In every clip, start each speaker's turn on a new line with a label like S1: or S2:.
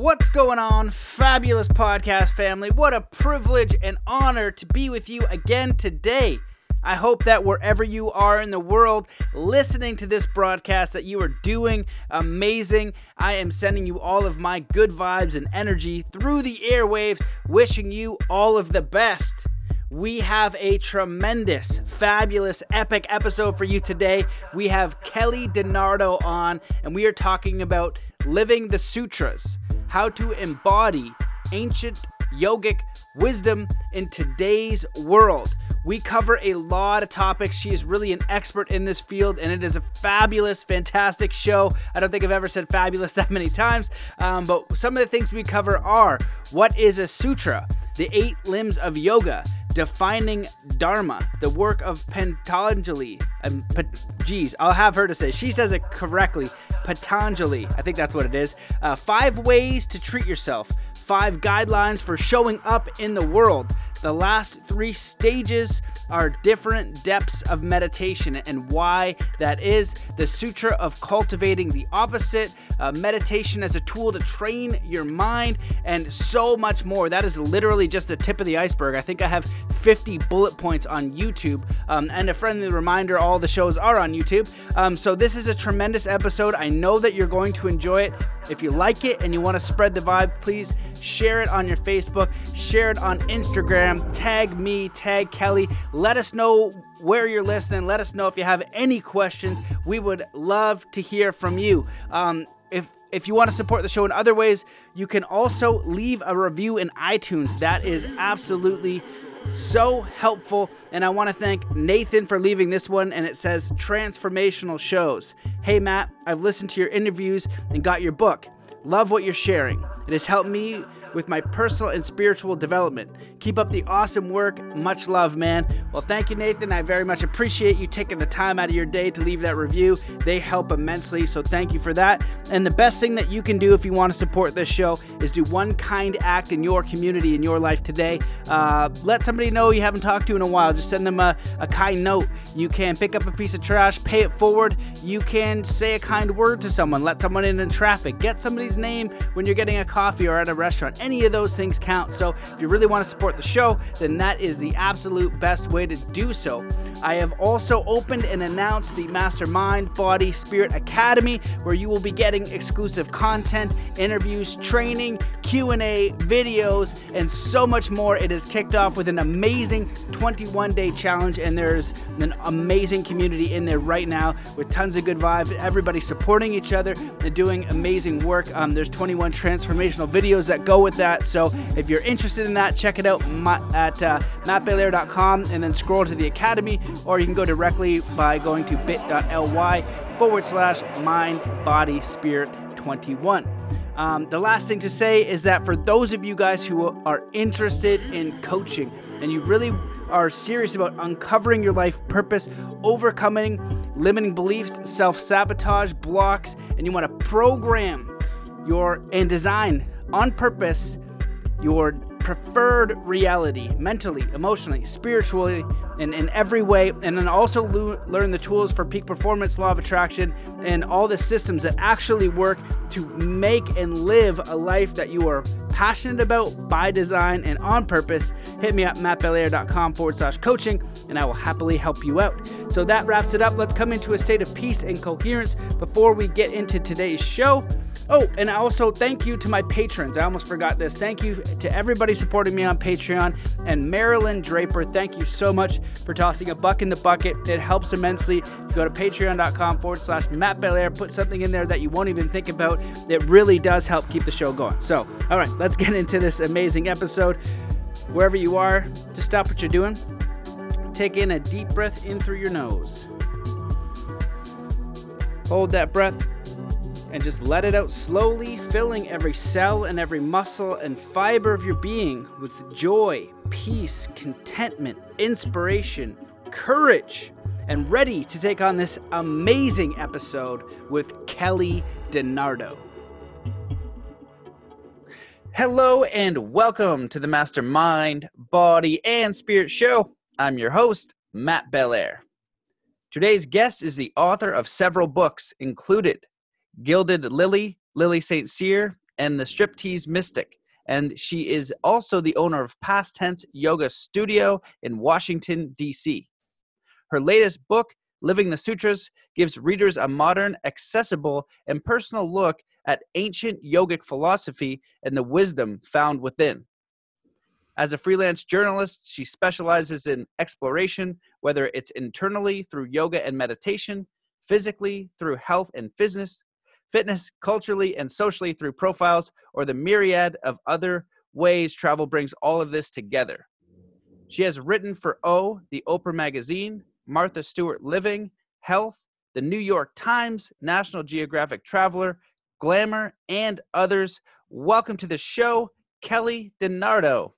S1: What's going on, fabulous podcast family? What a privilege and honor to be with you again today. I hope that wherever you are in the world listening to this broadcast that you are doing amazing. I am sending you all of my good vibes and energy through the airwaves, wishing you all of the best. We have a tremendous, fabulous, epic episode for you today. We have Kelly DiNardo on, and we are talking about living the sutras, how to embody ancient yogic wisdom in today's world. We cover a lot of topics. She is really an expert in this field, and it is a fabulous, fantastic show. I don't think I've ever said fabulous that many times, um, but some of the things we cover are what is a sutra, the eight limbs of yoga, defining Dharma, the work of Patanjali. Um, geez, I'll have her to say. She says it correctly. Patanjali. I think that's what it is. Uh, five ways to treat yourself. Five guidelines for showing up in the world. The last three stages are different depths of meditation and why that is. The Sutra of Cultivating the Opposite, uh, meditation as a tool to train your mind, and so much more. That is literally just the tip of the iceberg. I think I have 50 bullet points on YouTube. Um, and a friendly reminder all the shows are on YouTube. Um, so this is a tremendous episode. I know that you're going to enjoy it. If you like it and you want to spread the vibe, please share it on your Facebook, share it on Instagram, tag me, tag Kelly. Let us know where you're listening. Let us know if you have any questions. We would love to hear from you. Um, if if you want to support the show in other ways, you can also leave a review in iTunes. That is absolutely so helpful. And I want to thank Nathan for leaving this one. And it says transformational shows. Hey, Matt, I've listened to your interviews and got your book. Love what you're sharing. It has helped me with my personal and spiritual development. Keep up the awesome work. Much love, man. Well, thank you, Nathan. I very much appreciate you taking the time out of your day to leave that review. They help immensely, so thank you for that. And the best thing that you can do if you want to support this show is do one kind act in your community, in your life today. Uh, let somebody know you haven't talked to in a while. Just send them a, a kind note. You can pick up a piece of trash, pay it forward. You can say a kind word to someone, let someone in in traffic, get somebody's name when you're getting a coffee or at a restaurant any of those things count. So if you really want to support the show, then that is the absolute best way to do so. I have also opened and announced the Mastermind Body Spirit Academy, where you will be getting exclusive content, interviews, training, Q&A, videos, and so much more. It is kicked off with an amazing 21-day challenge, and there's an amazing community in there right now with tons of good vibes. Everybody supporting each other they're doing amazing work. Um, there's 21 transformational videos that go with with that. So if you're interested in that, check it out at uh, mattbelair.com and then scroll to the academy, or you can go directly by going to bit.ly forward slash mind, body, spirit 21. Um, the last thing to say is that for those of you guys who are interested in coaching and you really are serious about uncovering your life purpose, overcoming limiting beliefs, self sabotage, blocks, and you want to program your and design on purpose your preferred reality mentally, emotionally, spiritually, and in every way. And then also lo- learn the tools for peak performance, law of attraction, and all the systems that actually work to make and live a life that you are passionate about by design and on purpose. Hit me up, mattbelair.com forward slash coaching, and I will happily help you out. So that wraps it up. Let's come into a state of peace and coherence before we get into today's show. Oh, and I also thank you to my patrons. I almost forgot this. Thank you to everybody supporting me on Patreon. And Marilyn Draper, thank you so much for tossing a buck in the bucket. It helps immensely. Go to patreon.com forward slash Matt Belair, put something in there that you won't even think about. It really does help keep the show going. So, all right, let's get into this amazing episode. Wherever you are, just stop what you're doing. Take in a deep breath in through your nose. Hold that breath and just let it out slowly, filling every cell and every muscle and fiber of your being with joy, peace, contentment, inspiration, courage, and ready to take on this amazing episode with Kelly DiNardo. Hello and welcome to the Mastermind, Body, and Spirit Show. I'm your host, Matt Belair. Today's guest is the author of several books, included Gilded Lili, Lili St. Cyr,
S2: and the Striptease Mystic. And she is also the owner of Past Tense Yoga Studio in Washington, D.C. Her latest book, Living the Sutras, gives readers a modern, accessible, and personal look at ancient yogic philosophy and the wisdom found within. As a freelance journalist, she specializes in exploration, whether it's internally through yoga and meditation, physically through health and fitness, fitness, culturally and socially through profiles, or the myriad of other ways travel brings all of this together. She has written for O, the Oprah Magazine, Martha Stewart Living, Health, the New York Times, National Geographic Traveler, Glamour, and others. Welcome to the show, Kelly DiNardo.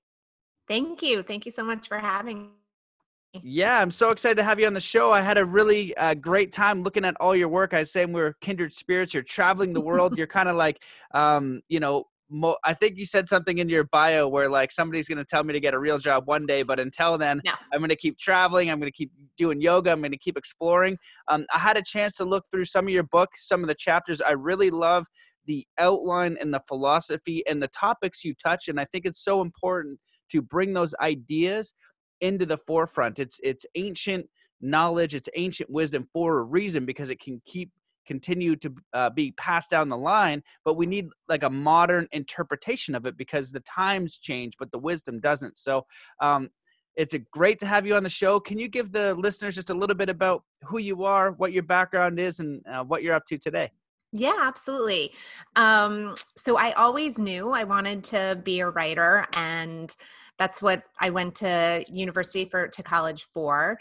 S3: Thank you. Thank you so much for having me.
S2: Yeah, I'm so excited to have you on the show. I had a really uh, great time looking at all your work. I say we're kindred spirits. You're traveling the world. You're kind of like, um, you know, mo- I think you said something in your bio where like somebody's going to tell me to get a real job one day, but until then,
S3: no.
S2: I'm going to keep traveling. I'm going to keep doing yoga. I'm going to keep exploring. Um, I had a chance to look through some of your books, some of the chapters. I really love the outline and the philosophy and the topics you touch, and I think it's so important to bring those ideas into the forefront. It's it's ancient knowledge, it's ancient wisdom for a reason because it can keep continue to uh, be passed down the line but we need like a modern interpretation of it because the times change but the wisdom doesn't. So um, it's a great to have you on the show. Can you give the listeners just a little bit about who you are what your background is and uh, what you're up to today?
S3: Yeah, absolutely. Um, so I always knew I wanted to be a writer, and that's what I went to university for to college for.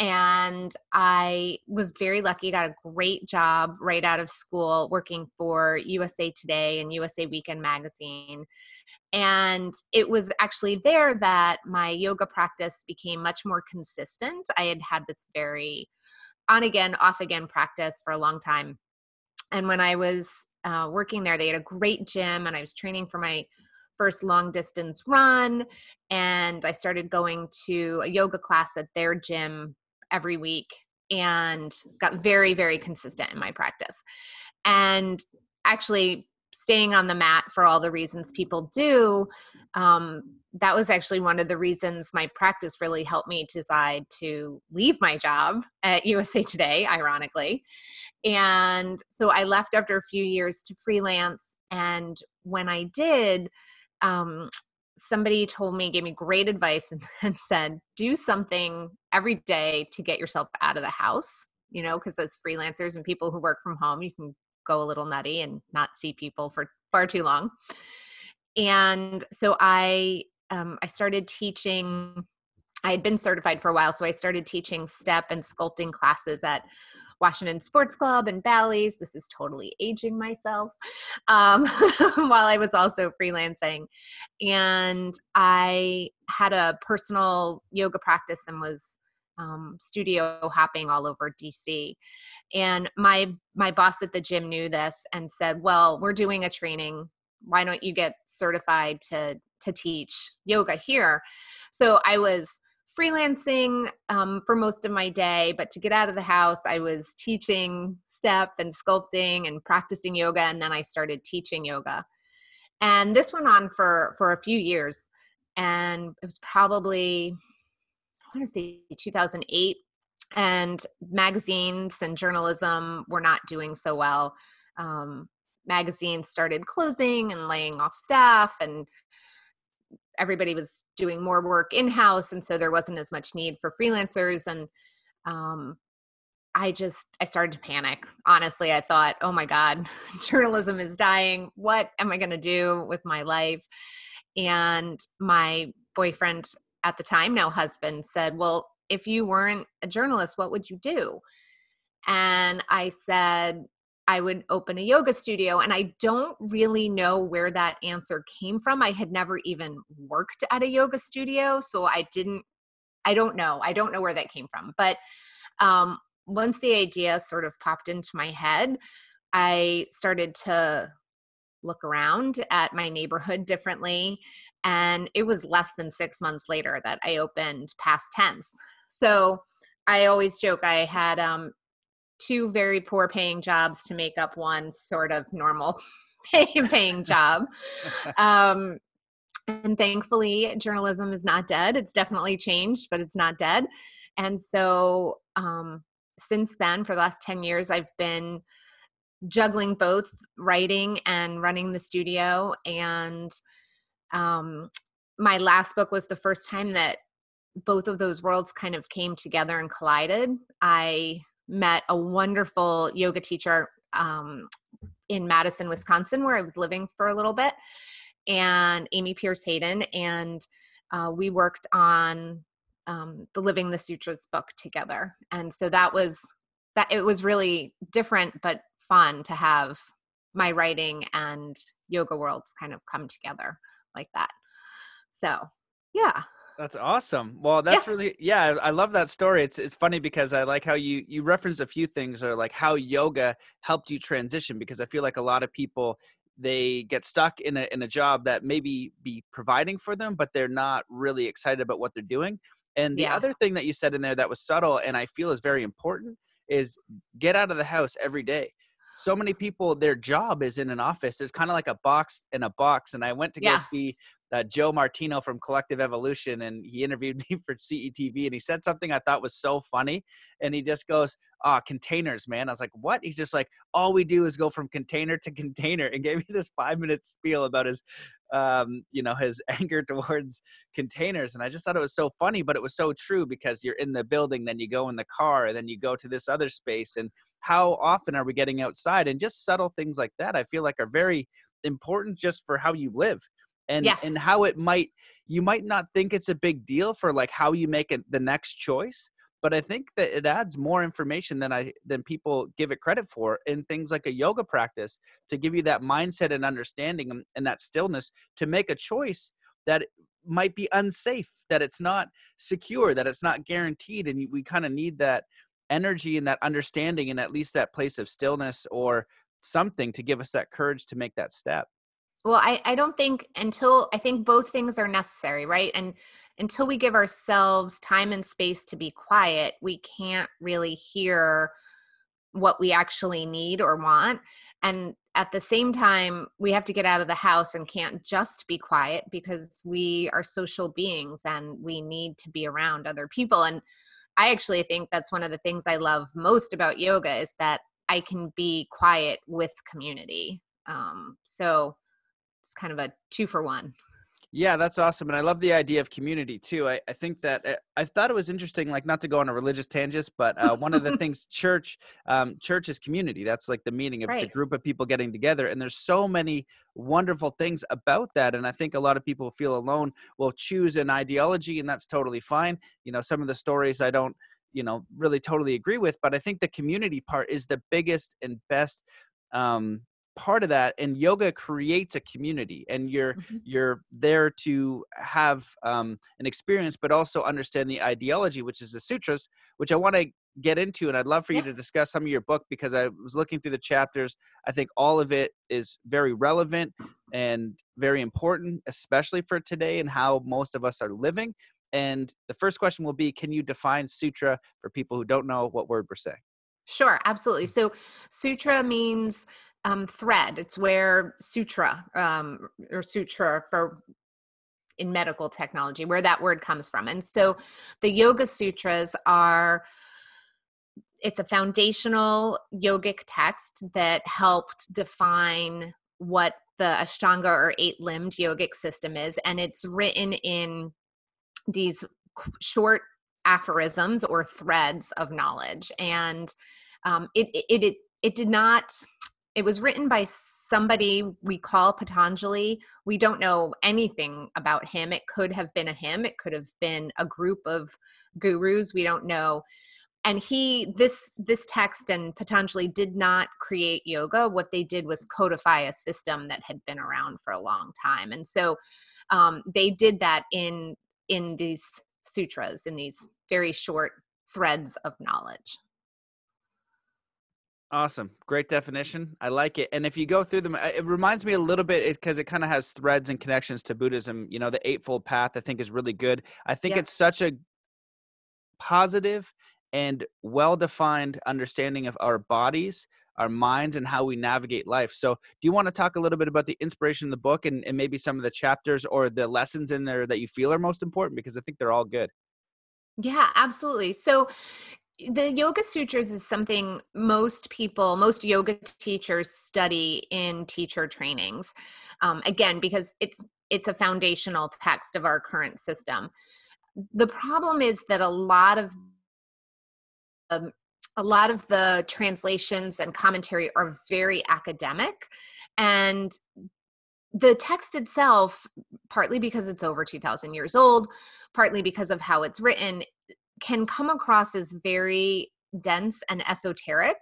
S3: And I was very lucky, got a great job right out of school working for USA Today and USA Weekend magazine. And it was actually there that my yoga practice became much more consistent. I had had this very on again, off again practice for a long time and when I was uh, working there, they had a great gym, and I was training for my first long distance run. And I started going to a yoga class at their gym every week and got very, very consistent in my practice. And actually, staying on the mat for all the reasons people do, um, that was actually one of the reasons my practice really helped me decide to leave my job at USA Today, ironically, and so I left after a few years to freelance. And when I did, um, somebody told me, gave me great advice, and, and said, do something every day to get yourself out of the house. You know, because as freelancers and people who work from home, you can go a little nutty and not see people for far too long. And so I um, I started teaching. I had been certified for a while, so I started teaching step and sculpting classes at Washington Sports Club and Bally's. This is totally aging myself um, while I was also freelancing. And I had a personal yoga practice and was um, studio hopping all over DC. And my my boss at the gym knew this and said, "Well, we're doing a training. Why don't you get certified to to teach yoga here?" So I was freelancing um, for most of my day, but to get out of the house, I was teaching step and sculpting and practicing yoga, and then I started teaching yoga. And this went on for for a few years, and it was probably I want to say 2008, and magazines and journalism were not doing so well. Um, magazines started closing and laying off staff, and everybody was doing more work in house and so there wasn't as much need for freelancers and um, i just i started to panic honestly. I thought oh my god journalism is dying. What am i going to do with my life? And my boyfriend at the time now husband said well if you weren't a journalist what would you do? And i said I would open a yoga studio. And I don't really know where that answer came from. I had never even worked at a yoga studio. So I didn't, I don't know. I don't know where that came from. But um, once the idea sort of popped into my head, I started to look around at my neighborhood differently. And it was less than six months later that I opened Past Tense. So I always joke I had um, two very poor paying jobs to make up one sort of normal paying job. Um, and thankfully, journalism is not dead. It's definitely changed, but it's not dead. And so, um, since then, for the last 10 years, I've been juggling both writing and running the studio. And um, my last book was the first time that both of those worlds kind of came together and collided. I met a wonderful yoga teacher um, in Madison, Wisconsin, where I was living for a little bit, and Amy Pearce Hayden. And uh, we worked on um, the Living the Sutras book together. And so that was that it was really different but fun to have my writing and yoga worlds kind of come together like that. So, yeah.
S2: That's awesome. Well, that's yeah. really yeah, I love that story. It's it's funny because I like how you you referenced a few things or like how yoga helped you transition because I feel like a lot of people they get stuck in a in a job that maybe be providing for them but they're not really excited about what they're doing. And the yeah. other thing that you said in there that was subtle and I feel is very important is get out of the house every day so many people their job is in an office it's kind of like a box in a box and i went to yeah. go see uh, Joe Martino from Collective Evolution, and he interviewed me for CETV, and he said something I thought was so funny, and he just goes, "Ah, oh, containers, man." I was like, "What?" He's just like, "All we do is go from container to container," and gave me this five minute spiel about his, um, you know, his anger towards containers, and I just thought it was so funny, but it was so true because you're in the building, then you go in the car, and then you go to this other space, and how often are we getting outside? And just subtle things like that, I feel like are very important just for how you live and yes. and how it might you might not think it's a big deal for like how you make it the next choice but i think that it adds more information than i than people give it credit for in things like a yoga practice to give you that mindset and understanding and, and that stillness to make a choice that might be unsafe that it's not secure that it's not guaranteed and we kind of need that energy and that understanding and at least that place of stillness or something to give us that courage to make that step
S3: well I, I don't think until i think both things are necessary right? And until we give ourselves time and space to be quiet we can't really hear what we actually need or want. And at the same time we have to get out of the house and can't just be quiet because we are social beings and we need to be around other people. And i actually think that's one of the things i love most about yoga is that i can be quiet with community. Um, so kind of a two for one.
S2: Yeah, that's awesome. And I love the idea of community too. I, I think that uh, I thought it was interesting, like not to go on a religious tangent, but uh, one of the things church, um, church is community. That's like the meaning of right. it's a group of people getting together. And there's so many wonderful things about that. And I think a lot of people feel alone will choose an ideology and that's totally fine. You know, some of the stories I don't, you know, really totally agree with, but I think the community part is the biggest and best um, part of that and yoga creates a community and you're mm-hmm. you're there to have um, an experience but also understand the ideology which is the sutras which i want to get into and i'd love for yeah. you to discuss some of your book because i was looking through the chapters i think all of it is very relevant and very important especially for today and how most of us are living and the first question will be can you define sutra for people who don't know what word we're saying
S3: Sure, absolutely. So, sutra means um, thread. It's where sutra um, or suture for in medical technology, where that word comes from. And so the Yoga Sutras are it's a foundational yogic text that helped define what the Ashtanga or eight limbed yogic system is. And it's written in these short aphorisms or threads of knowledge. And um, it, it, it, it did not it was written by somebody we call Patanjali. We don't know anything about him. It could have been a him, it could have been a group of gurus. We don't know. And he this this text and Patanjali did not create yoga. What they did was codify a system that had been around for a long time. And so um, they did that in in these sutras, in these very short threads of knowledge.
S2: Awesome. Great definition. I like it. And if you go through them, it reminds me a little bit because it, it kind of has threads and connections to Buddhism. You know, the Eightfold Path, I think, is really good. I think yeah. it's such a positive and well defined understanding of our bodies, our minds and how we navigate life. So, do you want to talk a little bit about the inspiration of the book and, and maybe some of the chapters or the lessons in there that you feel are most important? Because I think they're all good.
S3: Yeah, absolutely. So, the Yoga Sutras is something most people, most yoga teachers study in teacher trainings. Um, again, because it's it's a foundational text of our current system. The problem is that a lot of um, a lot of the translations and commentary are very academic and the text itself partly because it's over 2000 years old partly because of how it's written can come across as very dense and esoteric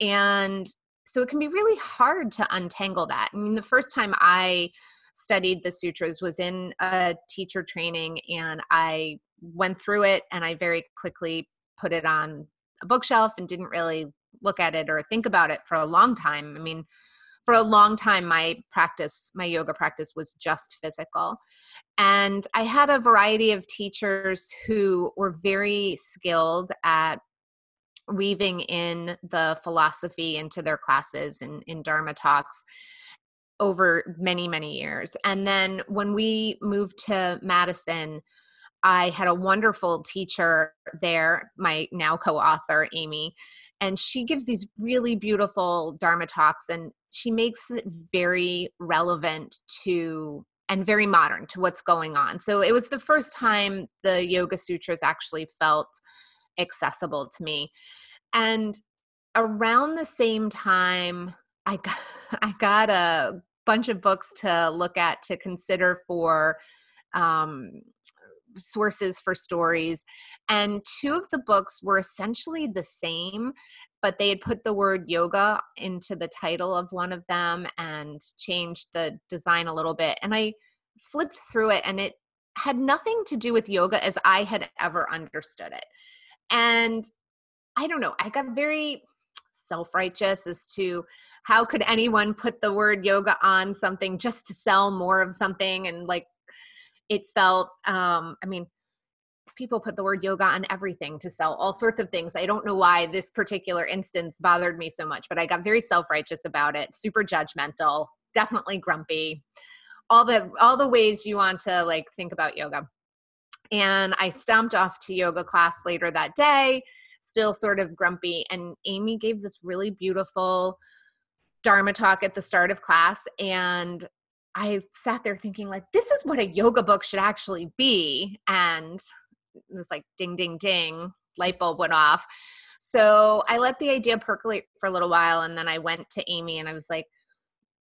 S3: and so it can be really hard to untangle that i mean the first time i studied the sutras was in a teacher training and i went through it and i very quickly put it on a bookshelf and didn't really look at it or think about it for a long time. I mean, for a long time, my practice, my yoga practice was just physical. And I had a variety of teachers who were very skilled at weaving in the philosophy into their classes and in Dharma talks over many, many years. And then when we moved to Madison, I had a wonderful teacher there, my now co author, Amy, and she gives these really beautiful Dharma talks and she makes it very relevant to and very modern to what's going on. So it was the first time the Yoga Sutras actually felt accessible to me. And around the same time, I got, I got a bunch of books to look at to consider for um, sources for stories. And two of the books were essentially the same, but they had put the word yoga into the title of one of them and changed the design a little bit. And I flipped through it and it had nothing to do with yoga as I had ever understood it. And I don't know, I got very self righteous as to how could anyone put the word yoga on something just to sell more of something and like it felt um i mean people put the word yoga on everything to sell all sorts of things. I don't know why this particular instance bothered me so much but i got very self-righteous about it super judgmental definitely grumpy. All the all the ways you want to like think about yoga. And i stomped off to yoga class later that day still sort of grumpy and amy gave this really beautiful dharma talk at the start of class and I sat there thinking like this is what a yoga book should actually be and it was like ding ding ding light bulb went off. So I let the idea percolate for a little while and then I went to Amy and I was like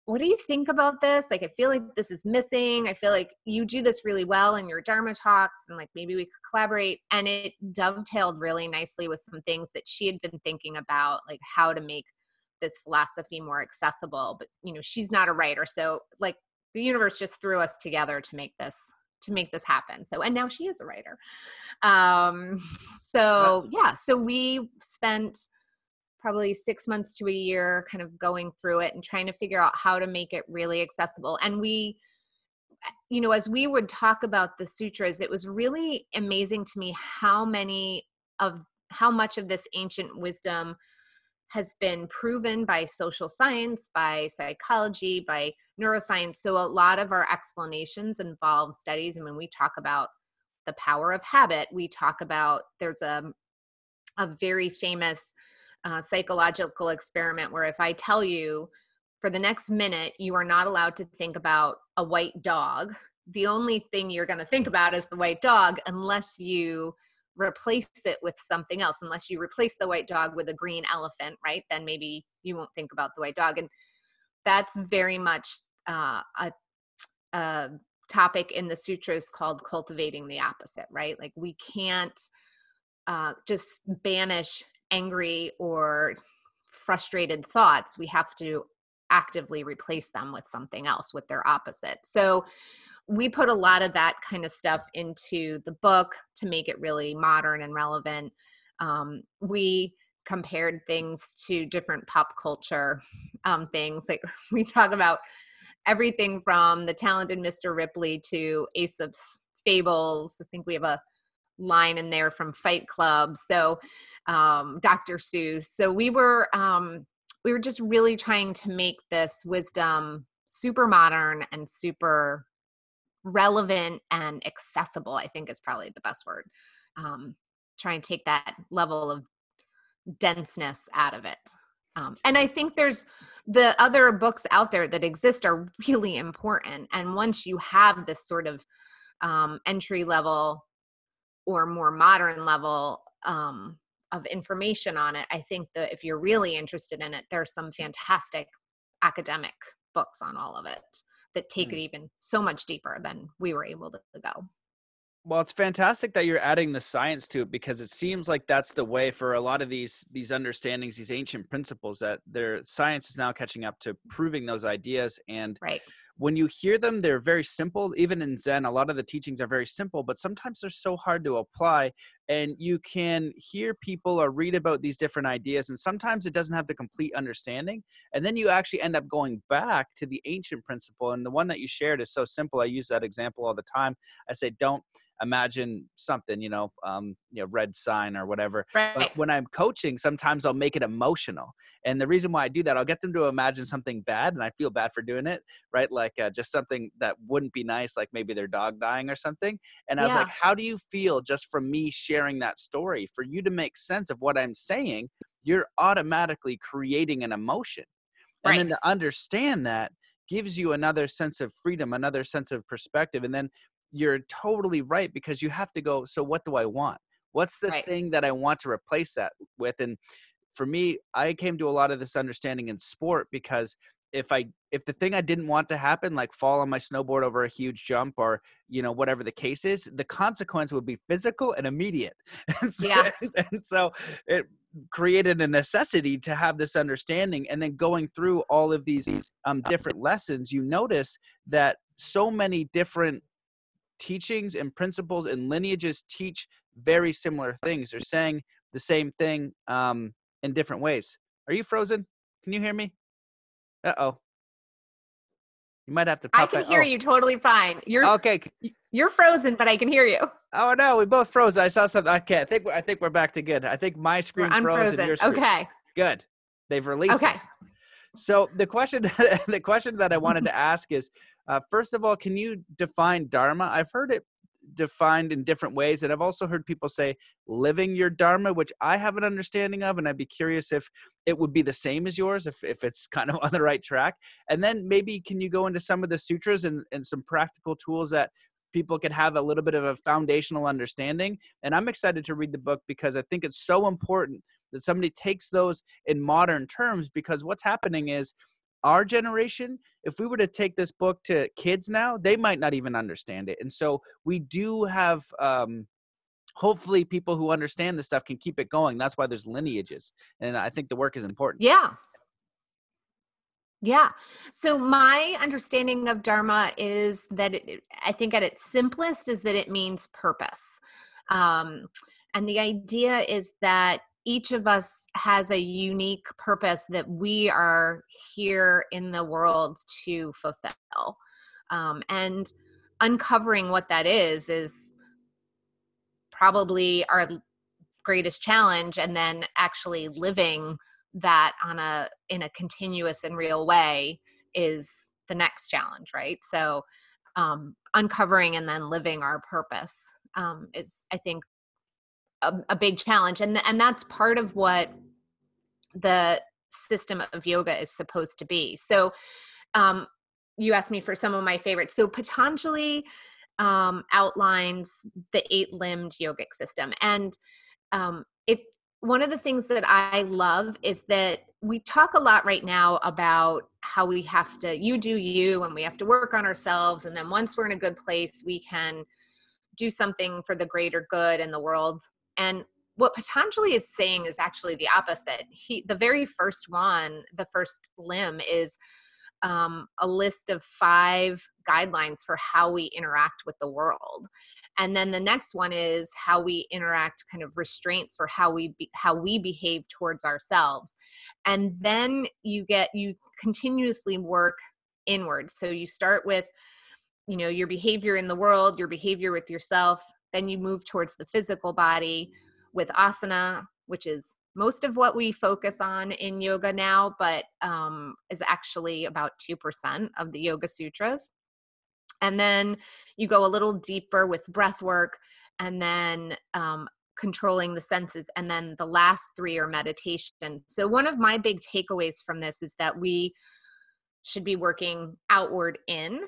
S3: what do you think about this? Like I feel like this is missing. I feel like you do this really well in your dharma talks and like maybe we could collaborate and it dovetailed really nicely with some things that she had been thinking about like how to make this philosophy more accessible but you know she's not a writer so like the universe just threw us together to make this to make this happen. So and now she is a writer. Um so yeah so we spent probably six months to a year kind of going through it and trying to figure out how to make it really accessible. And we you know as we would talk about the sutras it was really amazing to me how many of how much of this ancient wisdom has been proven by social science, by psychology, by neuroscience. So a lot of our explanations involve studies. And when we talk about the power of habit, we talk about there's a, a very famous uh, psychological experiment where if I tell you for the next minute you are not allowed to think about a white dog, the only thing you're going to think about is the white dog unless you replace it with something else unless you replace the white dog with a green elephant right? Then maybe you won't think about the white dog. And that's very much uh, a, a topic in the sutras called cultivating the opposite right? Like we can't uh, just banish angry or frustrated thoughts. We have to actively replace them with something else with their opposite. So we put a lot of that kind of stuff into the book to make it really modern and relevant. Um, we compared things to different pop culture um, things. Like we talk about everything from the talented Mr. Ripley to Aesop's fables. I think we have a line in there from Fight Club. So um, Dr. Seuss. So we were um, we were just really trying to make this wisdom super modern and super relevant and accessible i think is probably the best word. Um, try and take that level of denseness out of it. Um, and i think there's the other books out there that exist are really important and once you have this sort of um, entry level or more modern level um, of information on it i think that if you're really interested in it there's some fantastic academic books on all of it that take mm. it even so much deeper than we were able to go
S2: well it's fantastic that you're adding the science to it because it seems like that's the way for a lot of these these understandings these ancient principles that their science is now catching up to proving those ideas and
S3: right
S2: when you hear them they're very simple even in zen a lot of the teachings are very simple but sometimes they're so hard to apply and you can hear people or read about these different ideas and sometimes it doesn't have the complete understanding and then you actually end up going back to the ancient principle and the one that you shared is so simple i use that example all the time i say don't imagine something, you know, um, you know, red sign or whatever.
S3: Right.
S2: But when I'm coaching, sometimes I'll make it emotional. And the reason why I do that, I'll get them to imagine something bad, and I feel bad for doing it, right? Like uh, just something that wouldn't be nice, like maybe their dog dying or something. And I was like, how do you feel just from me sharing that story? For you to make sense of what I'm saying, you're automatically creating an emotion. And right. then to understand that gives you another sense of freedom, another sense of perspective. And then you're totally right because you have to go so what do i want what's the right. thing that i want to replace that with and for me i came to a lot of this understanding in sport because if i if the thing i didn't want to happen like fall on my snowboard over a huge jump or you know whatever the case is the consequence would be physical and immediate and so, yeah. and so it created a necessity to have this understanding and then going through all of these um, different lessons you notice that so many different teachings and principles and lineages teach very similar things. They're saying the same thing um, in different ways. Are you frozen? Can you hear me? Uh oh. You might have to.
S3: I can hear oh. you totally fine. You're
S2: okay.
S3: You're frozen, but I can hear you.
S2: Oh no, we both froze. I saw something. Okay, I think I think we're back to good. I think my screen froze and your screen.
S3: Okay.
S2: Good. They've released okay. Us. So the question, the question that I wanted to ask is, uh, first of all, can you define dharma? I've heard it defined in different ways, and I've also heard people say living your dharma, which I have an understanding of, and I'd be curious if it would be the same as yours, if if it's kind of on the right track. And then maybe can you go into some of the sutras and and some practical tools that people can have a little bit of a foundational understanding. And I'm excited to read the book because I think it's so important that somebody takes those in modern terms because what's happening is our generation if we were to take this book to kids now they might not even understand it and so we do have um hopefully people who understand this stuff can keep it going that's why there's lineages and i think the work is important
S3: yeah yeah. So my understanding of dharma is that it, I think at its simplest is that it means purpose. Um, and the idea is that each of us has a unique purpose that we are here in the world to fulfill. Um, and uncovering what that is is probably our greatest challenge and then actually living that on a in a continuous and real way is the next challenge right so um, uncovering and then living our purpose um, is i think a, a big challenge and and that's part of what the system of yoga is supposed to be. So um, you asked me for some of my favorites. So patanjali um, outlines the eight limbed yogic system and um, it one of the things that I love is that we talk a lot right now about how we have to you do you and we have to work on ourselves and then once we're in a good place we can do something for the greater good in the world and what Patanjali is saying is actually the opposite. He the very first one, the first limb is um, a list of five guidelines for how we interact with the world. And then the next one is how we interact kind of restraints for how we be, how we behave towards ourselves. And then you get you continuously work inward. So you start with you know your behavior in the world your behavior with yourself then you move towards the physical body with asana which is most of what we focus on in yoga now, but um, is actually about 2% of the Yoga Sutras. And then you go a little deeper with breath work and then um, controlling the senses. And then the last three are meditation. So, one of my big takeaways from this is that we should be working outward in.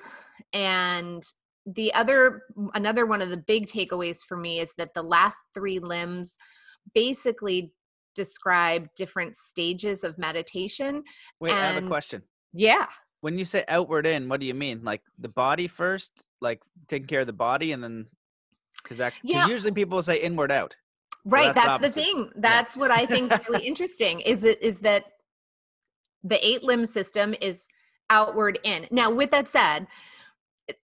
S3: And the other, another one of the big takeaways for me is that the last three limbs basically describe different stages of meditation.
S2: Wait, I have a question.
S3: Yeah.
S2: When you say outward in, what do you mean? Like the body first, like taking care of the body, and then because that yeah. usually people say inward out.
S3: Right, so that's, that's the, the thing. That's yeah. what I think is really interesting. Is it is that the eight limb system is outward in. Now, with that said,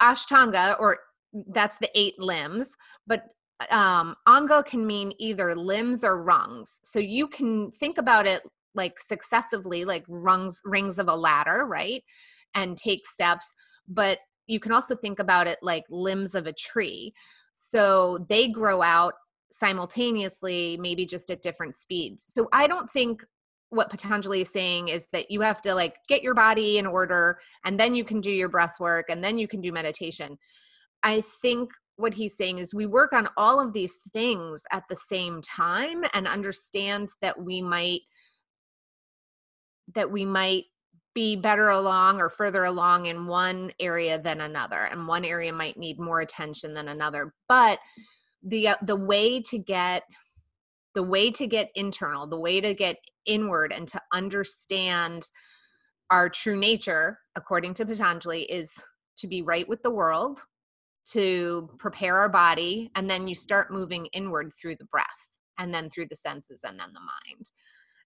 S3: Ashtanga or that's the eight limbs, but um, anga can mean either limbs or rungs. So you can think about it like successively, like rungs, rings of a ladder, right? And take steps. But you can also think about it like limbs of a tree. So they grow out simultaneously, maybe just at different speeds. So I don't think what Patanjali is saying is that you have to like get your body in order and then you can do your breath work and then you can do meditation. I think what he's saying is we work on all of these things at the same time and understand that we might that we might be better along or further along in one area than another and one area might need more attention than another but the uh, the way to get the way to get internal the way to get inward and to understand our true nature according to patanjali is to be right with the world to prepare our body and then you start moving inward through the breath and then through the senses and then the mind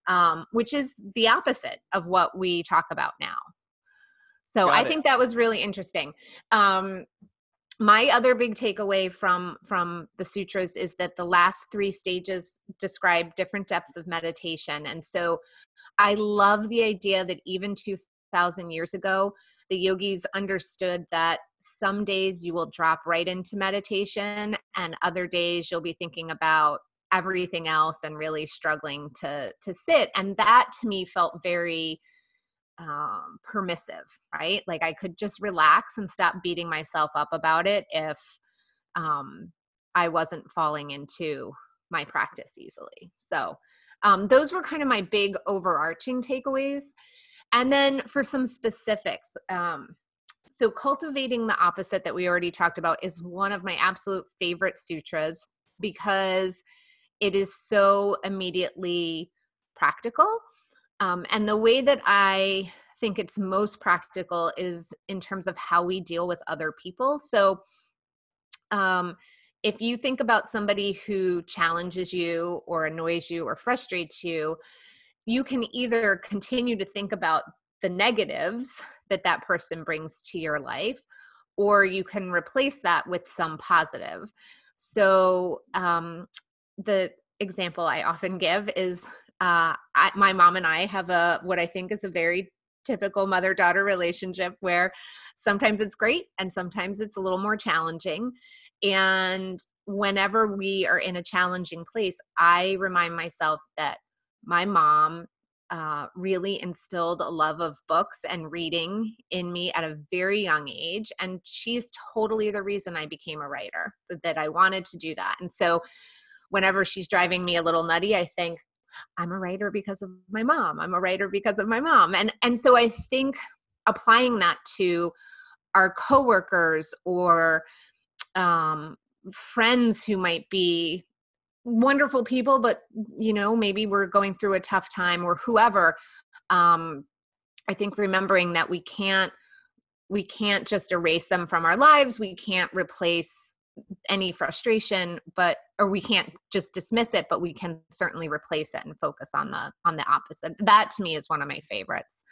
S3: um, which is the opposite of what we talk about now so Got i it. think that was really interesting um, my other big takeaway from from the sutras is that the last three stages describe different depths of meditation. And so i love the idea that even 2000 years ago the yogis understood that some days you will drop right into meditation and other days you'll be thinking about everything else and really struggling to to sit. And that to me felt very um, permissive right like i could just relax and stop beating myself up about it if um, i wasn't falling into my practice easily so um, those were kind of my big overarching takeaways and then for some specifics um, so, cultivating the opposite that we already talked about is one of my absolute favorite sutras because it is so immediately practical. Um, and the way that I think it's most practical is in terms of how we deal with other people. So, um, if you think about somebody who challenges you or annoys you or frustrates you, you can either continue to think about the negatives that that person brings to your life or you can replace that with some positive so um, the example i often give is uh, I, my mom and i have a what i think is a very typical mother daughter relationship where sometimes it's great and sometimes it's a little more challenging and whenever we are in a challenging place i remind myself that my mom uh, really instilled a love of books and reading in me at a very young age. And she's totally the reason I became a writer, that, that I wanted to do that. And so whenever she's driving me a little nutty, I think, I'm a writer because of my mom. I'm a writer because of my mom. And and so I think applying that to our coworkers or um, friends who might be wonderful people but you know maybe we're going through a tough time or whoever um i think remembering that we can't we can't just erase them from our lives we can't replace any frustration but or we can't just dismiss it but we can certainly replace it and focus on the on the opposite that to me is one of my favorites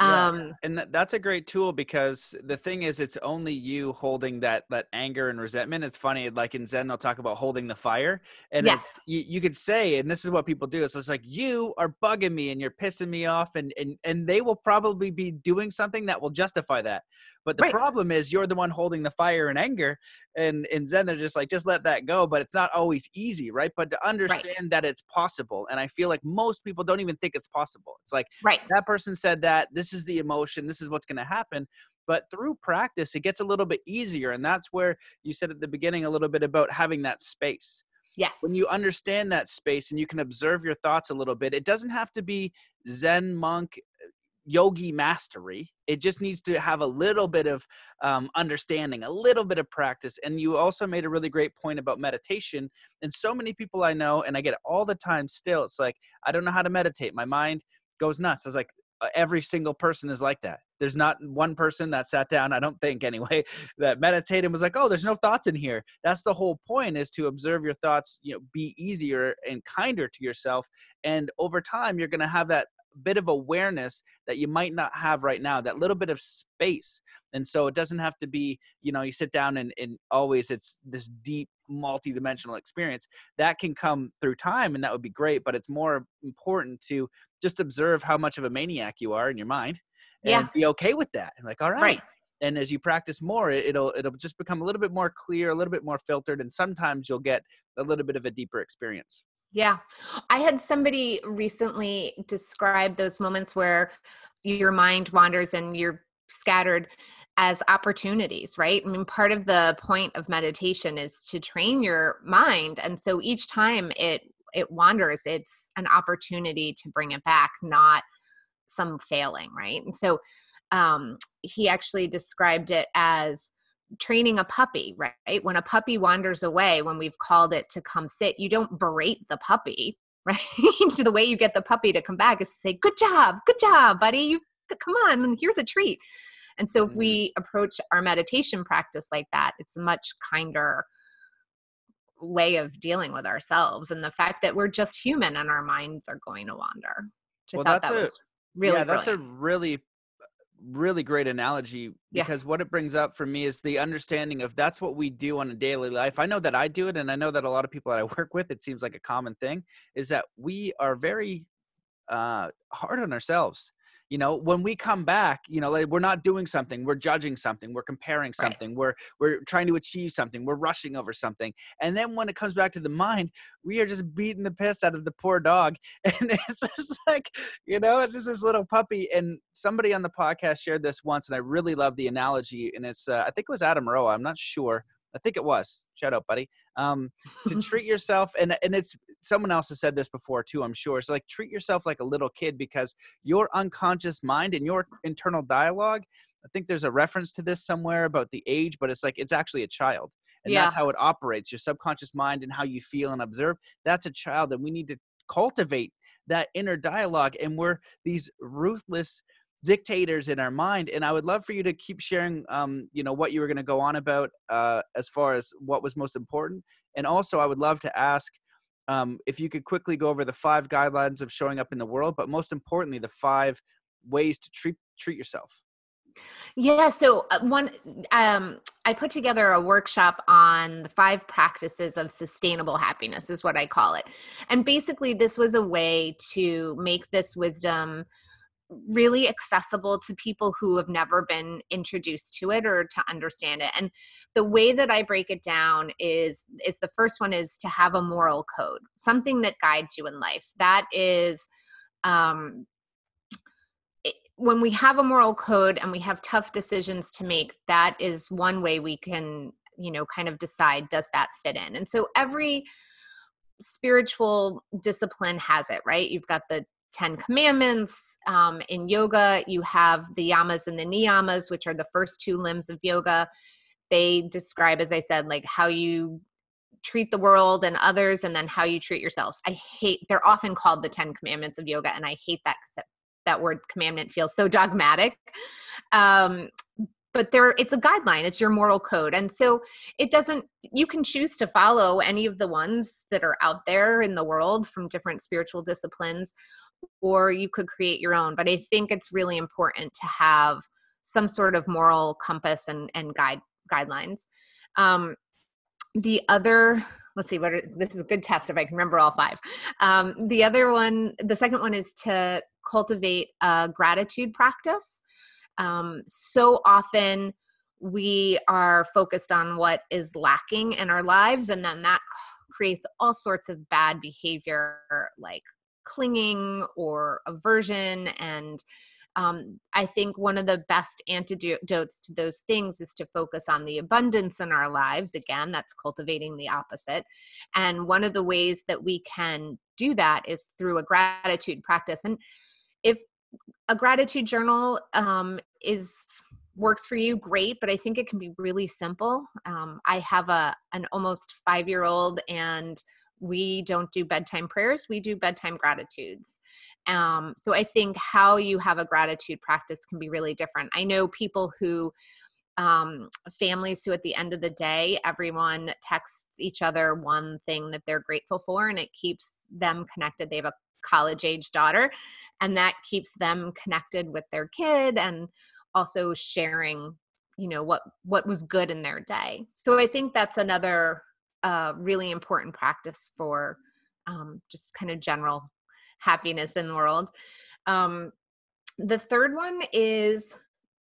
S2: Yeah. Um, and th- that's a great tool because the thing is, it's only you holding that that anger and resentment. It's funny, like in Zen, they'll talk about holding the fire, and yes. it's you, you could say, and this is what people do. It's like you are bugging me and you're pissing me off, and and and they will probably be doing something that will justify that. But the right. problem is, you're the one holding the fire and anger, and in Zen, they're just like, just let that go. But it's not always easy, right? But to understand right. that it's possible, and I feel like most people don't even think it's possible. It's like,
S3: right,
S2: that person said that. This is the emotion. This is what's going to happen. But through practice, it gets a little bit easier, and that's where you said at the beginning a little bit about having that space.
S3: Yes.
S2: When you understand that space and you can observe your thoughts a little bit, it doesn't have to be Zen monk yogi mastery. It just needs to have a little bit of um, understanding, a little bit of practice. And you also made a really great point about meditation. And so many people I know, and I get it all the time still, it's like, I don't know how to meditate. My mind goes nuts. I was like, every single person is like that. There's not one person that sat down, I don't think anyway, that meditated and was like, oh, there's no thoughts in here. That's the whole point is to observe your thoughts, you know, be easier and kinder to yourself. And over time, you're going to have that bit of awareness that you might not have right now, that little bit of space. And so it doesn't have to be, you know, you sit down and, and always it's this deep, multi-dimensional experience that can come through time and that would be great. But it's more important to just observe how much of a maniac you are in your mind and yeah. be okay with that. And like, all right. right and as you practice more it'll it'll just become a little bit more clear a little bit more filtered and sometimes you'll get a little bit of a deeper experience
S3: yeah. I had somebody recently describe those moments where your mind wanders and you're scattered as opportunities, right? I mean, part of the point of meditation is to train your mind. And so each time it it wanders, it's an opportunity to bring it back, not some failing, right? And so um, he actually described it as training a puppy, right? When a puppy wanders away, when we've called it to come sit, you don't berate the puppy, right? so the way you get the puppy to come back is to say, "Good job, good job, buddy. You come on, here's a treat." And so if mm-hmm. we approach our meditation practice like that, it's a much kinder way of dealing with ourselves and the fact that we're just human and our minds are going to wander.
S2: well, that's that a, really yeah, that's a really really great analogy because yeah. what it brings up for me is the understanding of that's what we do on a daily life. I know that I do it, and I know that a lot of people that I work with, it seems like a common thing, is that we are very uh, hard on ourselves you know when we come back you know like we're not doing something we're judging something we're comparing something right. we're we're trying to achieve something we're rushing over something and then when it comes back to the mind we are just beating the piss out of the poor dog and it's just like you know it's just this little puppy and somebody on the podcast shared this once and i really love the analogy and it's uh, i think it was adam roa i'm not sure I think it was. Shout out, buddy. Um, to treat yourself, and and it's someone else has said this before too. I'm sure. So like, treat yourself like a little kid because your unconscious mind and your internal dialogue. I think there's a reference to this somewhere about the age, but it's like it's actually a child, and yeah. that's how it operates. Your subconscious mind and how you feel and observe. That's a child, and we need to cultivate that inner dialogue. And we're these ruthless dictators in our mind and i would love for you to keep sharing um, you know what you were going to go on about uh, as far as what was most important and also i would love to ask um, if you could quickly go over the five guidelines of showing up in the world but most importantly the five ways to treat treat yourself.
S3: Yeah so uh, one um, i put together a workshop on the five practices of sustainable happiness is what i call it and basically this was a way to make this wisdom really accessible to people who have never been introduced to it or to understand it. And the way that i break it down is is the first one is to have a moral code something that guides you in life. That is um when we have a moral code and we have tough decisions to make that is one way we can you know kind of decide does that fit in? And so every spiritual discipline has it right? You've got the Ten Commandments. Um, in yoga, you have the yamas and the niyamas, which are the first two limbs of yoga. They describe, as I said, like how you treat the world and others, and then how you treat yourselves. I hate, they're often called the Ten Commandments of yoga, and I hate that that word commandment feels so dogmatic. Um, but there it's a guideline it's your moral code and so it doesn't you can choose to follow any of the ones that are out there in the world from different spiritual disciplines or you could create your own. But I think it's really important to have some sort of moral compass and, and guide guidelines. Um, the other let's see what are, this is a good test if i can remember all five um, the other one the second one is to cultivate a gratitude practice um, so often we are focused on what is lacking in our lives and then that creates all sorts of bad behavior like clinging or aversion and um, I think one of the best antidotes to those things is to focus on the abundance in our lives. Again, that's cultivating the opposite. And one of the ways that we can do that is through a gratitude practice. And if a gratitude journal um, is works for you great but i think it can be really simple um, i have a an almost five year old and we don't do bedtime prayers we do bedtime gratitudes. Um, so i think how you have a gratitude practice can be really different. I know people who um, families who at the end of the day everyone texts each other one thing that they're grateful for and it keeps them connected. They have a college age daughter and that keeps them connected with their kid and also sharing you know what what was good in their day. So i think that's another uh, really important practice for um, just kind of general happiness in the world. Um, the third one is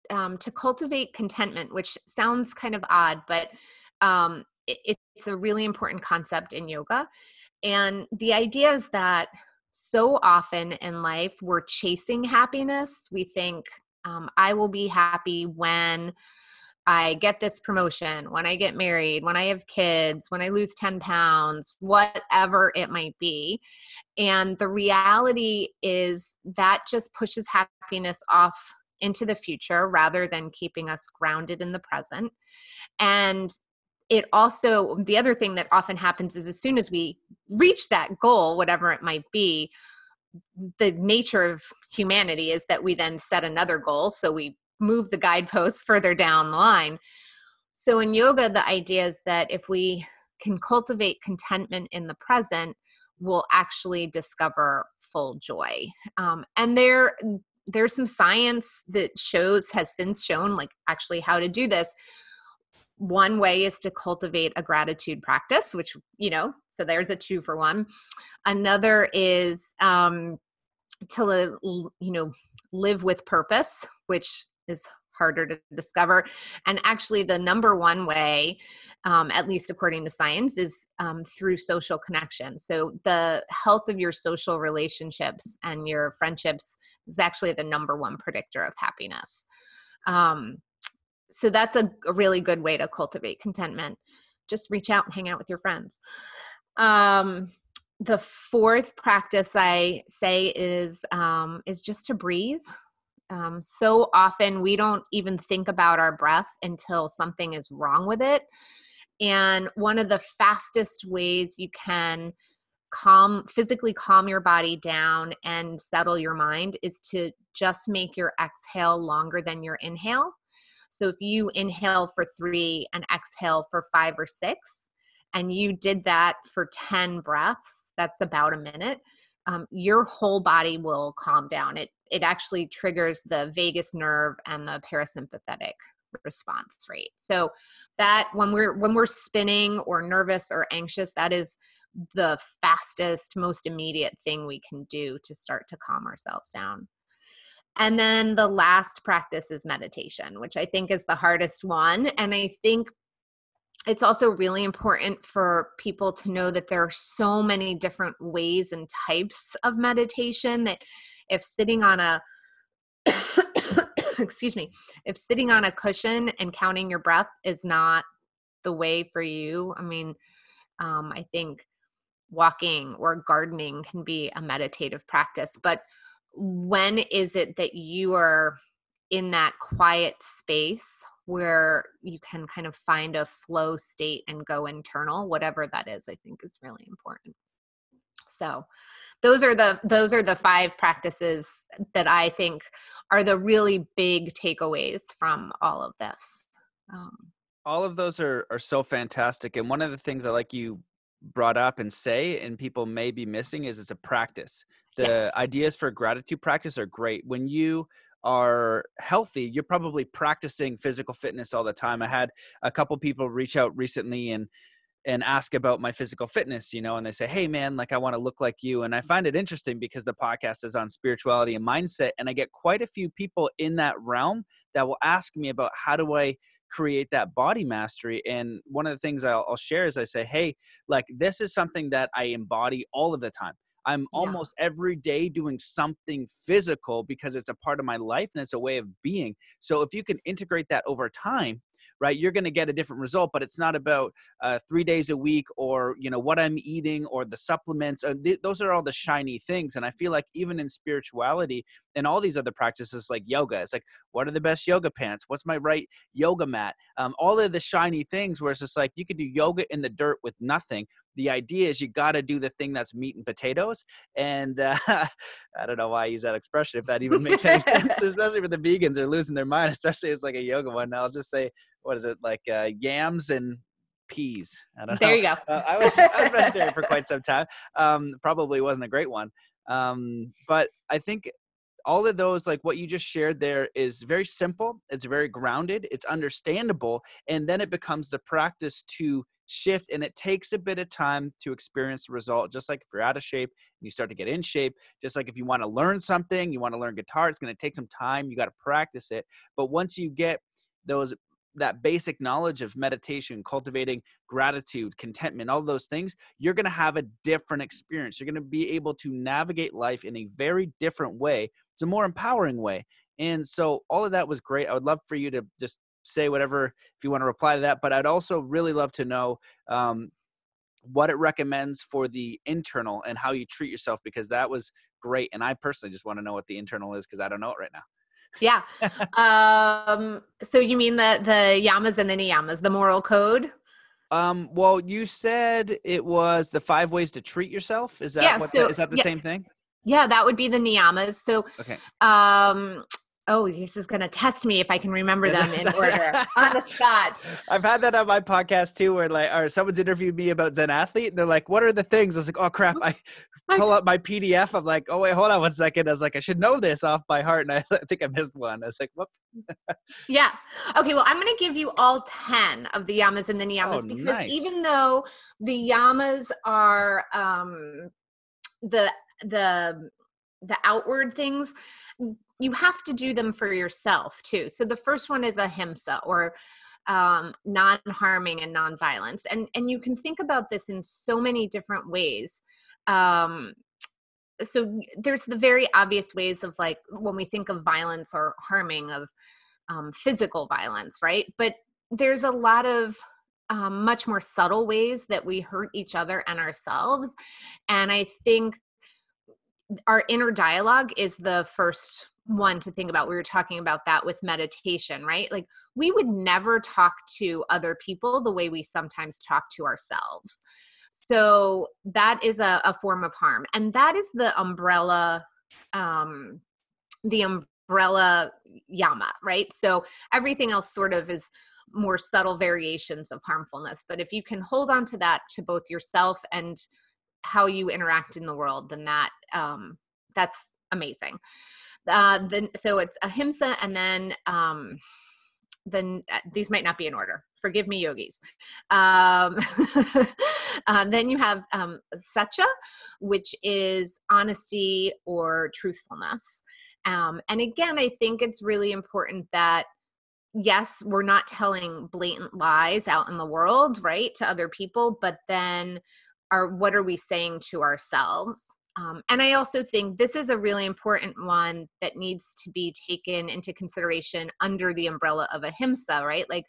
S3: um, to cultivate contentment which sounds kind of odd but um, it, it's a really important concept in yoga. And the idea is that so often in life we're chasing happiness. We think um, I will be happy when I get this promotion, when I get married, when I have kids, when I lose 10 pounds, whatever it might be. And the reality is that just pushes happiness off into the future rather than keeping us grounded in the present. And it also, the other thing that often happens is as soon as we reach that goal, whatever it might be, the nature of humanity is that we then set another goal. So we move the guideposts further down the line. So in yoga, the idea is that if we can cultivate contentment in the present, we'll actually discover full joy. Um, and there, there's some science that shows has since shown like actually how to do this one way is to cultivate a gratitude practice which you know so there's a two for one another is um to you know live with purpose which is harder to discover and actually the number one way um, at least according to science is um, through social connection. So the health of your social relationships and your friendships is actually the number one predictor of happiness. Um, so that's a, a really good way to cultivate contentment. Just reach out and hang out with your friends. Um the fourth practice i say is um is just to breathe um, so often we don't even think about our breath until something is wrong with it. And one of the fastest ways you can calm physically calm your body down and settle your mind is to just make your exhale longer than your inhale. So if you inhale for three and exhale for five or six, and you did that for 10 breaths, that's about a minute, um, your whole body will calm down. It, it actually triggers the vagus nerve and the parasympathetic response rate. So that when we're when we're spinning or nervous or anxious, that is the fastest, most immediate thing we can do to start to calm ourselves down. And then the last practice is meditation, which I think is the hardest one. And I think it's also really important for people to know that there are so many different ways and types of meditation that if sitting on a excuse me if sitting on a cushion and counting your breath is not the way for you i mean um, i think walking or gardening can be a meditative practice but when is it that you are in that quiet space where you can kind of find a flow state and go internal whatever that is i think is really important. So those are the those are the five practices that i think are the really big takeaways from all of this. Um,
S2: all of those are are so fantastic and one of the things i like you brought up and say and people may be missing is it's a practice. The
S3: Yes.
S2: ideas for gratitude practice are great. When you are healthy you're probably practicing physical fitness all the time i had a couple people reach out recently and and ask about my physical fitness, you know, and they say, Hey man, like I want to look like you. And I find it interesting because the podcast is on spirituality and mindset. And I get quite a few people in that realm that will ask me about how do I create that body mastery. And one of the things I'll, I'll share is I say, Hey, like this is something that I embody all of the time. I'm
S3: Yeah.
S2: almost every day doing something physical because it's a part of my life and it's a way of being. So if you can integrate that over time, right, you're going to get a different result. But it's not about uh, three days a week or you know what I'm eating or the supplements. Uh, th- those are all the shiny things. And I feel like even in spirituality and all these other practices like yoga, it's like what are the best yoga pants? What's my right yoga mat? Um, all of the shiny things where it's just like you could do yoga in the dirt with nothing the idea is you got to do the thing that's meat and potatoes. And uh, I don't know why I use that expression, if that even makes any sense, especially for the vegans are losing their mind, especially as like a yoga one. I'll just say, what is it, like uh, yams and peas? I don't know.
S3: There you go.
S2: Uh, I, was, I was vegetarian for quite some time. Um, probably wasn't a great one. Um, but I think all of those, like what you just shared there, is very simple. It's very grounded. It's understandable. And then it becomes the practice to shift. And it takes a bit of time to experience the result. Just like if you're out of shape and you start to get in shape, just like if you want to learn something, you want to learn guitar, it's going to take some time. You got to practice it. But once you get those that basic knowledge of meditation, cultivating gratitude, contentment, all those things, you're going to have a different experience. You're going to be able to navigate life in a very different way. It's a more empowering way. And so all of that was great. I would love for you to just say whatever if you want to reply to that. But I'd also really love to know um, what it recommends for the internal and how you treat yourself because that was great. And I personally just want to know what the internal is because I don't know it right now.
S3: Yeah. um, so you mean the the yamas and the niyamas, the moral code?
S2: Um, well, you said it was the five ways to treat yourself. Is that
S3: Yeah,
S2: what
S3: so-
S2: the, is that the
S3: yeah.
S2: same thing?
S3: Yeah, that would be the niyamas. So
S2: Okay.
S3: um oh, this is gonna test me if I can remember them in order. on the spot.
S2: I've had that on my podcast too, where like, or someone's interviewed me about Zen athlete, and they're like, "What are the things?" I was like, "Oh crap!" I
S3: I-
S2: pull up my PDF. I'm like, "Oh wait, hold on one second. I was like, "I should know this off by heart," and I, I think I missed one. I was like, "Whoops."
S3: Yeah. Okay. Well, I'm going to give you all 10 of the yamas and the niyamas
S2: Oh,
S3: because
S2: nice.
S3: even though the yamas are um, the, the, the outward things, you have to do them for yourself too. So the first one is ahimsa or um, non-harming and non-violence. And, and you can think about this in so many different ways. Um, so there's the very obvious ways of like when we think of violence or harming of um, physical violence, right? But there's a lot of um, much more subtle ways that we hurt each other and ourselves. And I think our inner dialogue is the first one to think about. We were talking about that with meditation, right? Like we would never talk to other people the way we sometimes talk to ourselves. So that is a, a form of harm. And that is the umbrella, um, the umbrella yama, right? So everything else sort of is more subtle variations of harmfulness. But if you can hold on to that to both yourself and how you interact in the world, then that um, that's amazing. Uh, then so it's ahimsa, and then um, then uh, these might not be in order. Forgive me, yogis. Um, uh, then you have um, satya, which is honesty or truthfulness. Um, and again, I think it's really important that yes, we're not telling blatant lies out in the world, right, to other people, but then are what are we saying to ourselves? Um, and I also think this is a really important one that needs to be taken into consideration under the umbrella of ahimsa, right? Like,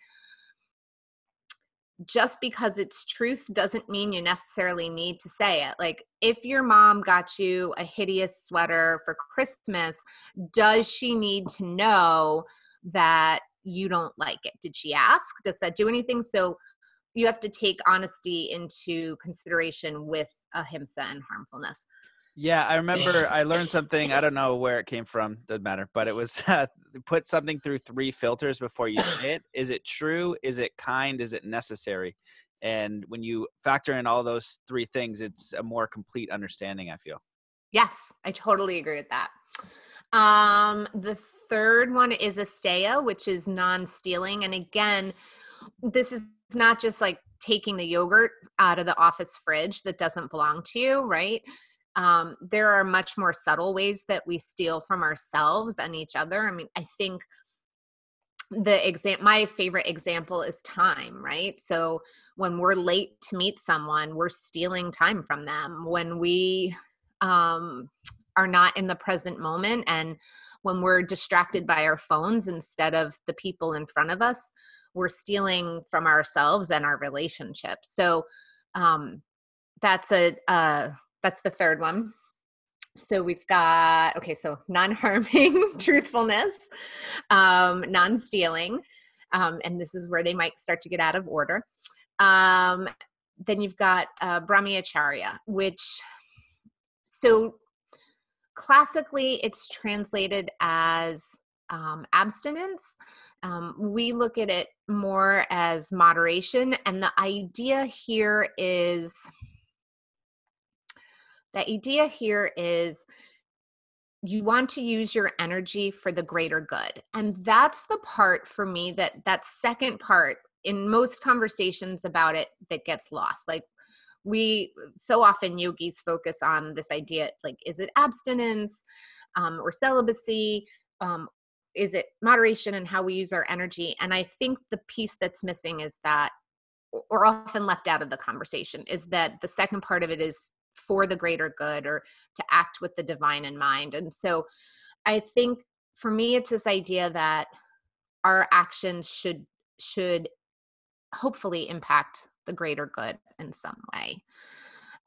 S3: just because it's truth doesn't mean you necessarily need to say it. Like, if your mom got you a hideous sweater for Christmas, does she need to know that you don't like it? Did she ask? Does that do anything? So, you have to take honesty into consideration with ahimsa and harmfulness.
S2: Yeah, I remember I learned something. I don't know where it came from. Doesn't matter. But it was uh, put something through three filters before you say it. Is it true? Is it kind? Is it necessary? And when you factor in all those three things, it's a more complete understanding. I feel.
S3: Yes, I totally agree with that. Um, the third one is Asteya, which is non-stealing. And again, this is not just like taking the yogurt out of the office fridge that doesn't belong to you, right? Um, there are much more subtle ways that we steal from ourselves and each other. I mean, I think the exam my favorite example is time right? So when we're late to meet someone we're stealing time from them. When we um are not in the present moment and when we're distracted by our phones instead of the people in front of us we're stealing from ourselves and our relationships. So um that's a uh that's the third one. So we've got okay so non-harming truthfulness um, non-stealing um, and this is where they might start to get out of order. Um, then you've got uh, brahmacharya which so classically it's translated as um, abstinence. Um, we look at it more as moderation and the idea here is the idea here is you want to use your energy for the greater good and that's the part for me that that second part in most conversations about it that gets lost. Like we so often yogis focus on this idea like is it abstinence um, or celibacy? Um, is it moderation and how we use our energy? And i think the piece that's missing is that or often left out of the conversation is that the second part of it is for the greater good or to act with the divine in mind. And so I think for me it's this idea that our actions should should hopefully impact the greater good in some way.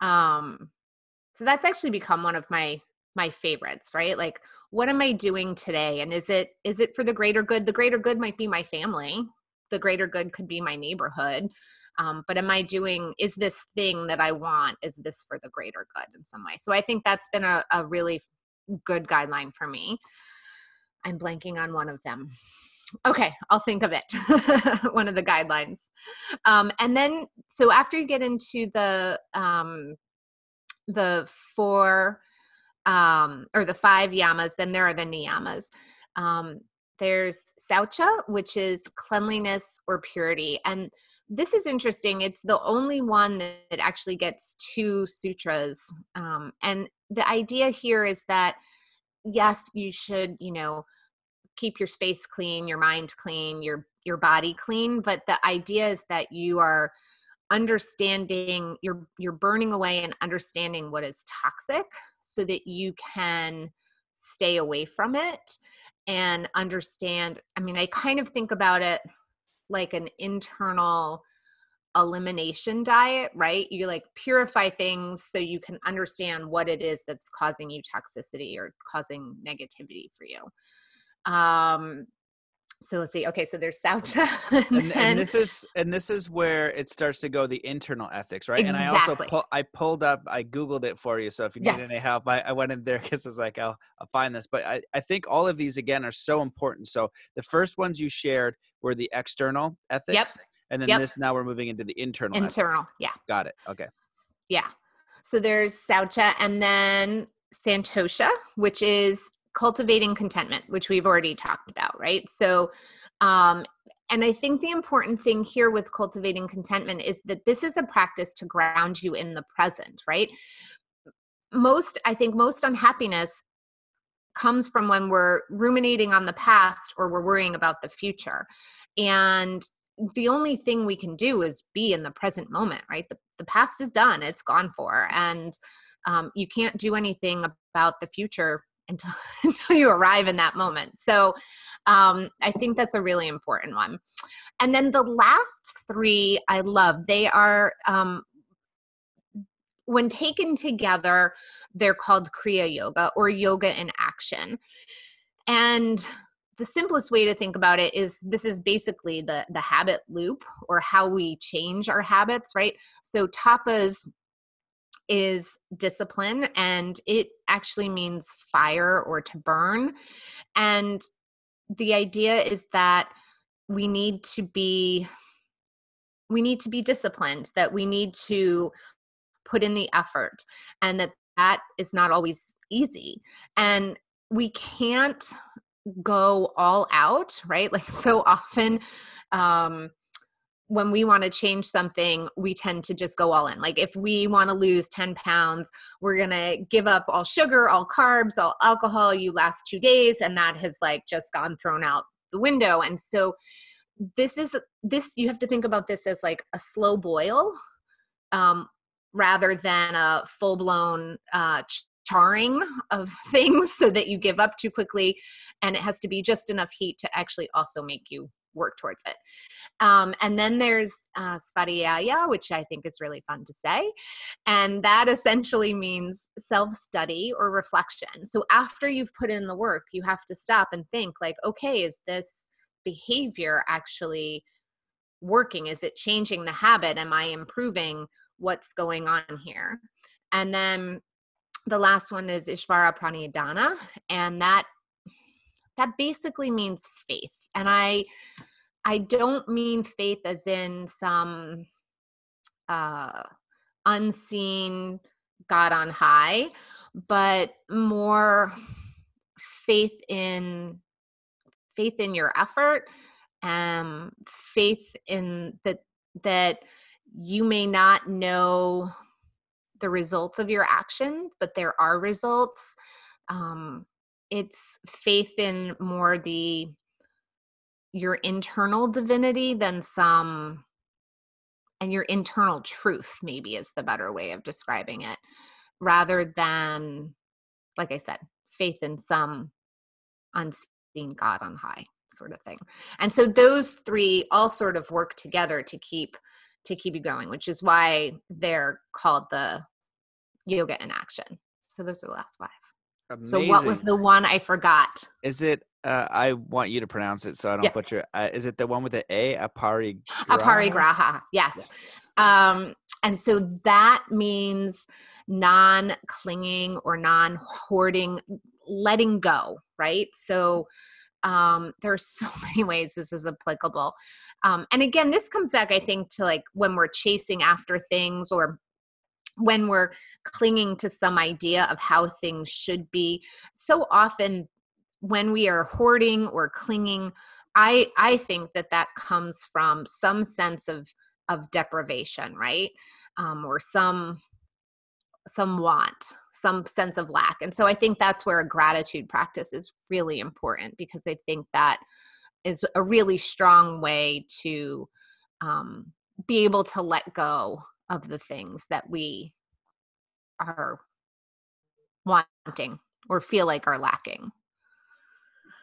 S3: Um so that's actually become one of my my favorites, right? Like what am I doing today and is it is it for the greater good? The greater good might be my family. The greater good could be my neighborhood um, but am i doing is this thing that i want is this for the greater good in some way? So i think that's been a, a really good guideline for me. I'm blanking on one of them. Okay i'll think of it. One of the guidelines. Um, and then so after you get into the um, the four um, or the five yamas then there are the niyamas. Um, there's saucha which is cleanliness or purity. And this is interesting. It's the only one that actually gets two sutras. Um, and the idea here is that, yes, you should, you know, keep your space clean, your mind clean, your your body clean, but the idea is that you are understanding you're you're burning away and understanding what is toxic so that you can stay away from it and understand i mean i kind of think about it like an internal elimination diet, right? You like purify things so you can understand what it is that's causing you toxicity or causing negativity for you. Um so let's see. Okay, so there's Saucha.
S2: And, and, this is and this is where it starts to go the internal ethics, right? Exactly. And I also pu- I pulled up, I googled it for you. So if you need yes. any help, I, I went in there because I was like, I'll I'll find this. But I, I think all of these again are so important. So the first ones you shared were the external ethics.
S3: Yep.
S2: And then yep. this now we're moving into the internal.
S3: Internal,
S2: ethics.
S3: yeah.
S2: Got it. Okay.
S3: Yeah. So there's Saucha and then Santosha, which is cultivating contentment, which we've already talked about, right? So um and I think the important thing here with cultivating contentment is that this is a practice to ground you in the present, right? Most, I think, most unhappiness comes from when we're ruminating on the past or we're worrying about the future. And the only thing we can do is be in the present moment, right? The, the past is done, it's gone for. And um, you can't do anything about the future until, until you arrive in that moment. So um, I think that's a really important one. And then the last three I love. They are, um, when taken together, they're called Kriya Yoga or Yoga in Action. And the simplest way to think about it is this is basically the the habit loop or how we change our habits right so tapas is discipline and it actually means fire or to burn and the idea is that we need to be we need to be disciplined that we need to put in the effort and that that is not always easy. And we can't go all out, right? Like so often um when we want to change something, we tend to just go all in. Like if we want to lose 10 pounds, we're going to give up all sugar, all carbs, all alcohol. You last 2 days and that has like just gone thrown out the window. And so this is this you have to think about this as like a slow boil um rather than a full blown uh charring of things so that you give up too quickly and it has to be just enough heat to actually also make you work towards it. Um, and then there's uh, svadhyaya which i think is really fun to say and that essentially means self-study or reflection. So after you've put in the work you have to stop and think like okay is this behavior actually working? Is it changing the habit? Am i improving what's going on here? And then the last one is Ishvara Pranidhana, and that that basically means faith. And I I don't mean faith as in some uh, unseen God on high, but more faith in faith in your effort, um, faith in that that you may not know the results of your actions, but there are results. Um, it's faith in more the your internal divinity than some and your internal truth maybe is the better way of describing it rather than like i said faith in some unseen god on high sort of thing and so those three all sort of work together to keep to keep you going, which is why they're called the yoga in action. So those are the last five. Amazing. So what was the one I forgot?
S2: Is it? Uh, I want you to pronounce it so I don't yeah. butcher. Uh, is it the one with the A? Apari.
S3: Aparigraha. Yes. yes. Um, and so that means non-clinging or non-hoarding, letting go. Right. So um, there are so many ways this is applicable. Um, and again, this comes back, I think, to like when we're chasing after things or when we're clinging to some idea of how things should be. So often, when we are hoarding or clinging, I I think that that comes from some sense of of deprivation, right? Um, or some some want some sense of lack and so i think that's where a gratitude practice is really important because i think that is a really strong way to um, be able to let go of the things that we are wanting or feel like are lacking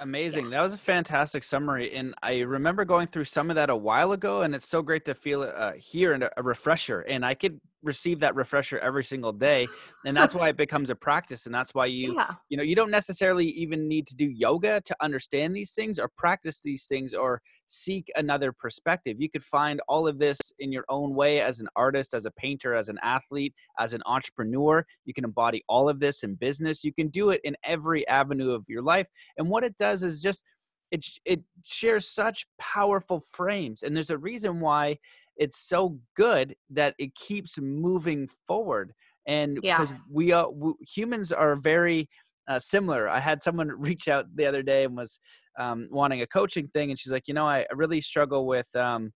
S2: Amazing. Yeah. That was a fantastic summary. And I remember going through some of that a while ago, and it's so great to feel uh, here and a refresher. And I could receive that refresher every single day. And that's why it becomes a practice. And that's why you, yeah. you know, you don't necessarily even need to do yoga to understand these things or practice these things or seek another perspective. You could find all of this in your own way as an artist, as a painter, as an athlete, as an entrepreneur. You can embody all of this in business. You can do it in every avenue of your life. And what it does is just it it shares such powerful frames and there's a reason why it's so good that it keeps moving forward and because yeah. we are we, humans are very uh, similar i had someone reach out the other day and was um, wanting a coaching thing and she's like you know i, I really struggle with um,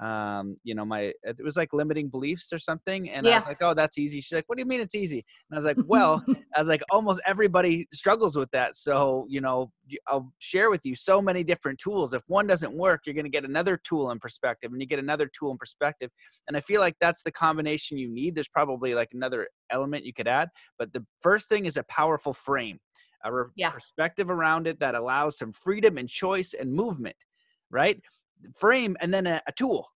S2: um, you know, my it was like limiting beliefs or something. And yeah. I was like, oh, that's easy. She's like, what do you mean it's easy? And I was like, well, I was like, almost everybody struggles with that. So, you know, I'll share with you so many different tools. If one doesn't work, you're going to get another tool in perspective and you get another tool in perspective. And I feel like that's the combination you need. There's probably like another element you could add, but the first thing is a powerful frame, a re- yeah. perspective around it that allows some freedom and choice and movement, right? Frame and then a, a tool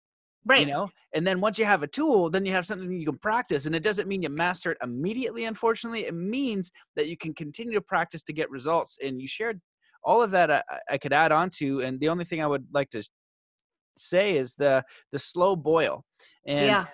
S2: right. you know? And then once you have a tool then you have something you can practice and it doesn't mean you master it immediately unfortunately. It means that you can continue to practice to get results and you shared all of that uh, I, I could add on to and the only thing i would like to say is the the slow boil. And yeah.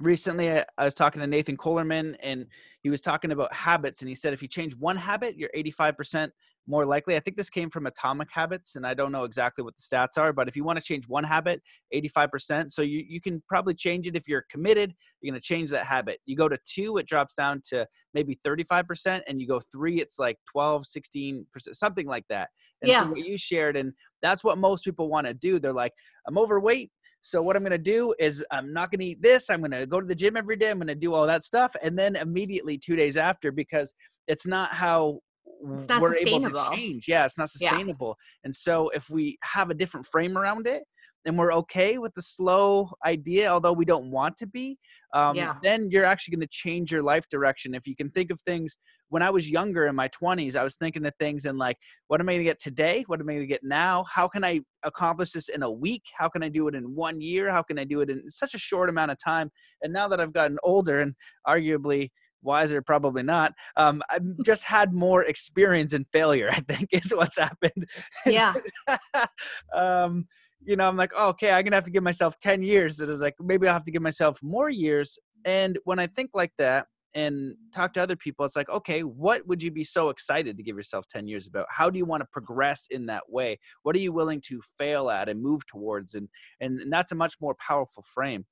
S2: recently I, I, was talking to nathan kohlerman and he was talking about habits and he said if you change one habit you're 85% more likely. I think this came from Atomic Habits, and I don't know exactly what the stats are, but if you want to change one habit, 85%. So you, you can probably change it if you're committed, you're going to change that habit. You go to two, it drops down to maybe 35%, and you go three, it's like 12, 16%, something like that. And yeah. so what you shared, and that's what most people want to do. They're like, I'm overweight. So what I'm going to do is I'm not going to eat this. I'm going to go to the gym every day. I'm going to do all that stuff. And then immediately two days after, because it's not how
S3: we're able to
S2: change. Yeah, it's not sustainable. Yeah. And so if we have a different frame around it, and we're okay with the slow idea, although we don't want to be, um, yeah. then you're actually going to change your life direction. If you can think of things when I was younger in my 20s, I was thinking of things in like, what am I going to get today? What am I going to get now? How can I accomplish this in a week? How can I do it in one year? How can I do it in such a short amount of time? And now that I've gotten older and arguably wiser probably not um, i've just had more experience in failure i think is what's happened.
S3: Yeah.
S2: Um, you know i'm like oh, okay i'm gonna have to give myself 10 years. It is like maybe i'll have to give myself more years. And when i think like that and talk to other people it's like okay what would you be so excited to give yourself 10 years about? How do you want to progress in that way? What are you willing to fail at and move towards? And and, and that's a much more powerful frame.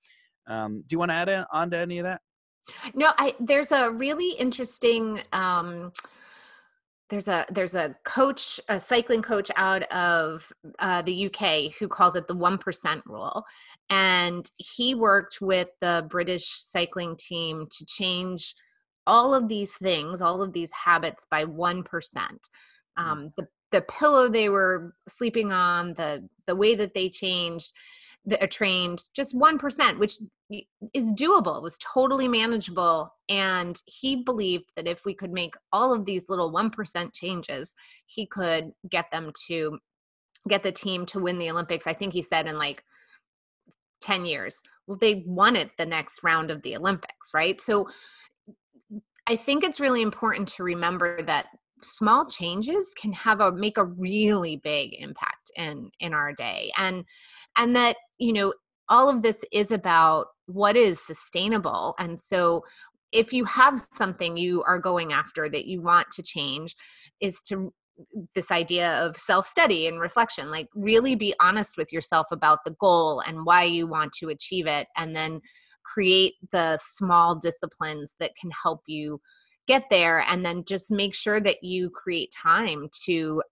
S2: Um, do you want to add on to any of that
S3: no, I there's a really interesting um there's a there's a coach a cycling coach out of uh, the uk who calls it the 1% rule and he worked with the british cycling team to change all of these things all of these habits by 1% mm. um, the, the pillow they were sleeping on the the way that they changed are trained just 1% which is doable was totally manageable and he believed that if we could make all of these little 1% changes he could get them to get the team to win the olympics i think he said in like 10 years. Well they won it the next round of the olympics right? So i think it's really important to remember that small changes can have a make a really big impact in in our day and and that you know all of this is about what is sustainable and so if you have something you are going after that you want to change is to this idea of self study and reflection like really be honest with yourself about the goal and why you want to achieve it and then create the small disciplines that can help you get there and then just make sure that you create time to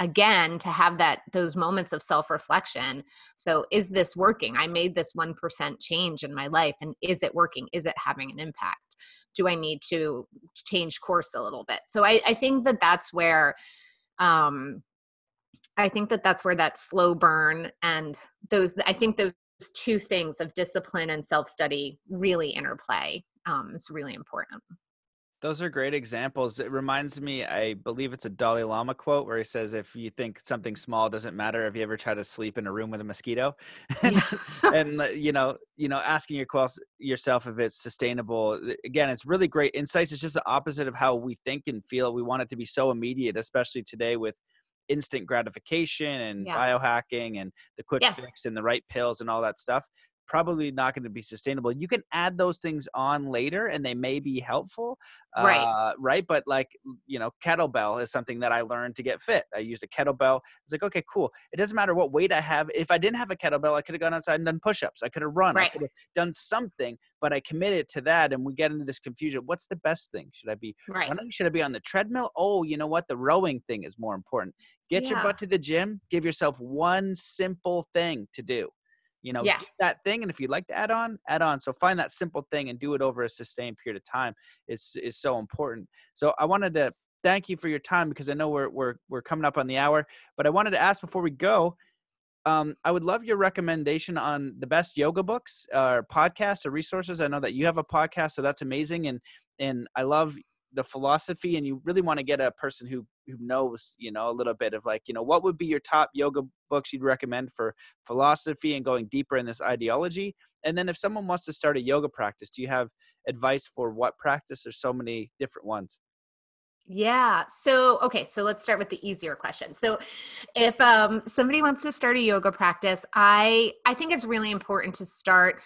S3: again to have that those moments of self-reflection. So is this working? I made this 1% change in my life and is it working? Is it having an impact? Do i need to change course a little bit? So i, I think that that's where um i think that that's where that slow burn and those i think those two things of discipline and self-study really interplay um, it's really important
S2: those are great examples. It reminds me, I believe it's a Dalai Lama quote where he says, "If you think something small doesn't matter, have you ever tried to sleep in a room with a mosquito?" and, and uh, you know, you know, asking your yourself if it's sustainable. Again, it's really great insights. It's just the opposite of how we think and feel. We want it to be so immediate, especially today with instant gratification and yeah. biohacking and the quick fix and the right pills and all that stuff probably not going to be sustainable. You can add those things on later and they may be helpful.
S3: Right.
S2: Uh, right. But like, you know, kettlebell is something that I learned to get fit. I use a kettlebell. It's like, okay, cool. It doesn't matter what weight I have. If I didn't have a kettlebell, I could have gone outside and done push ups. I could have run. Right. I could have done something, but I committed to that. And we get into this confusion. What's the best thing? Should I be,
S3: right.
S2: should I be on the treadmill? Oh, you know what? The rowing thing is more important. Get yeah. your butt to the gym. Give yourself one simple thing to do you know
S3: yeah.
S2: that thing and if you'd like to add on add on so find that simple thing and do it over a sustained period of time is is so important so i wanted to thank you for your time because i know we're we're, we're coming up on the hour but i wanted to ask before we go um, I would love your recommendation on the best yoga books or podcasts or resources. I know that you have a podcast, so that's amazing, and and I love the philosophy and you really want to get a person who who knows you know a little bit of like you know what would be your top yoga books you'd recommend for philosophy and going deeper in this ideology and then if someone wants to start a yoga practice do you have advice for what practice there's so many different ones
S3: yeah. So, okay, so let's start with the easier question. So, if um somebody wants to start a yoga practice, I I think it's really important to start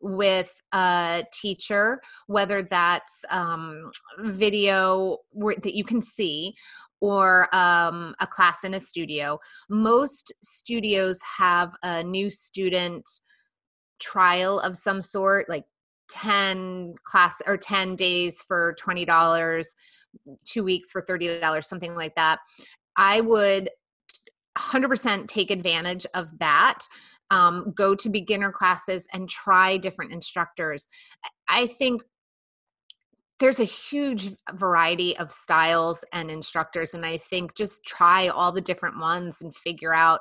S3: with a teacher, whether that's um, video that you can see or um, a class in a studio. Most studios have a new student trial of some sort, like 10 class or 10 days for $20, two weeks for $30, something like that. I would 100% take advantage of that um, go to beginner classes and try different instructors. I think there's a huge variety of styles and instructors and i think just try all the different ones and figure out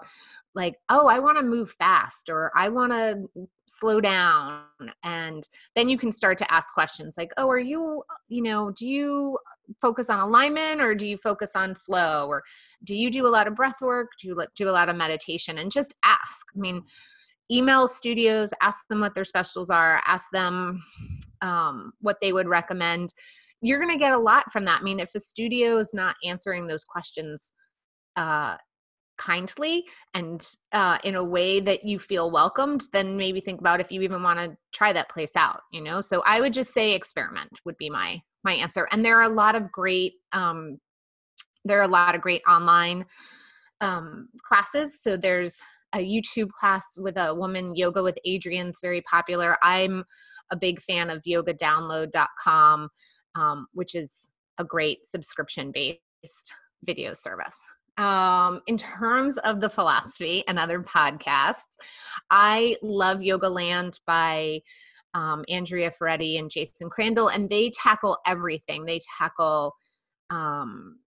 S3: like oh i want to move fast or i want to slow down and then you can start to ask questions like oh are you you know do you focus on alignment or do you focus on flow or do you do a lot of breath work? Do you do a lot of meditation? And just ask. I mean email studios ask them what their specials are ask them um, what they would recommend. You're going to get a lot from that. I mean if a studio is not answering those questions uh, kindly and uh, in a way that you feel welcomed then maybe think about if you even want to try that place out you know? So i would just say experiment would be my my answer. And there are a lot of great um, there are a lot of great online um, classes. So there's a youtube class with a woman yoga with adriene's very popular. I'm a big fan of yogadownload.com um, which is a great subscription based video service um, in terms of the philosophy and other podcasts, I love Yogaland by um, Andrea Ferretti and Jason Crandell, and they tackle everything. They tackle um,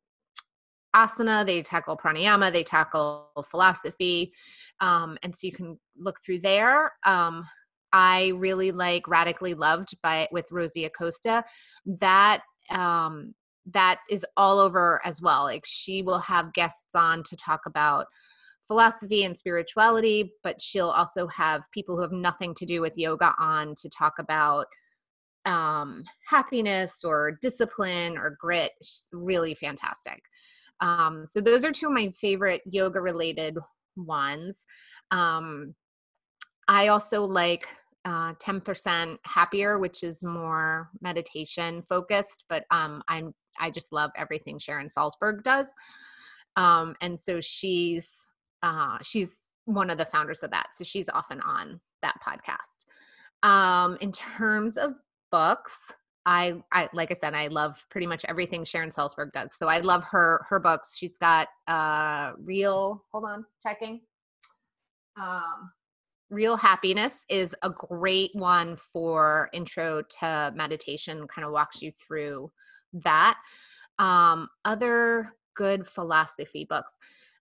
S3: asana, they tackle pranayama, they tackle philosophy. Um, and so you can look through there. Um, I really like Radically Loved by with Rosie Acosta. That um, that is all over as well. Like she will have guests on to talk about philosophy and spirituality, but she'll also have people who have nothing to do with yoga on to talk about um, happiness or discipline or grit. She's really fantastic. Um, so those are two of my favorite yoga related ones. Um, I also like uh, 10% happier which is more meditation focused but um, i'm I just love everything Sharon Salzberg does. Um, and so she's uh, she's one of the founders of that. So she's often on that podcast. Um, in terms of books, I, I like I said, I love pretty much everything Sharon Salzberg does. So I love her her books. She's got uh real hold on, checking. Um Real Happiness is a great one for intro to meditation, kind of walks you through that. Um, other good philosophy books.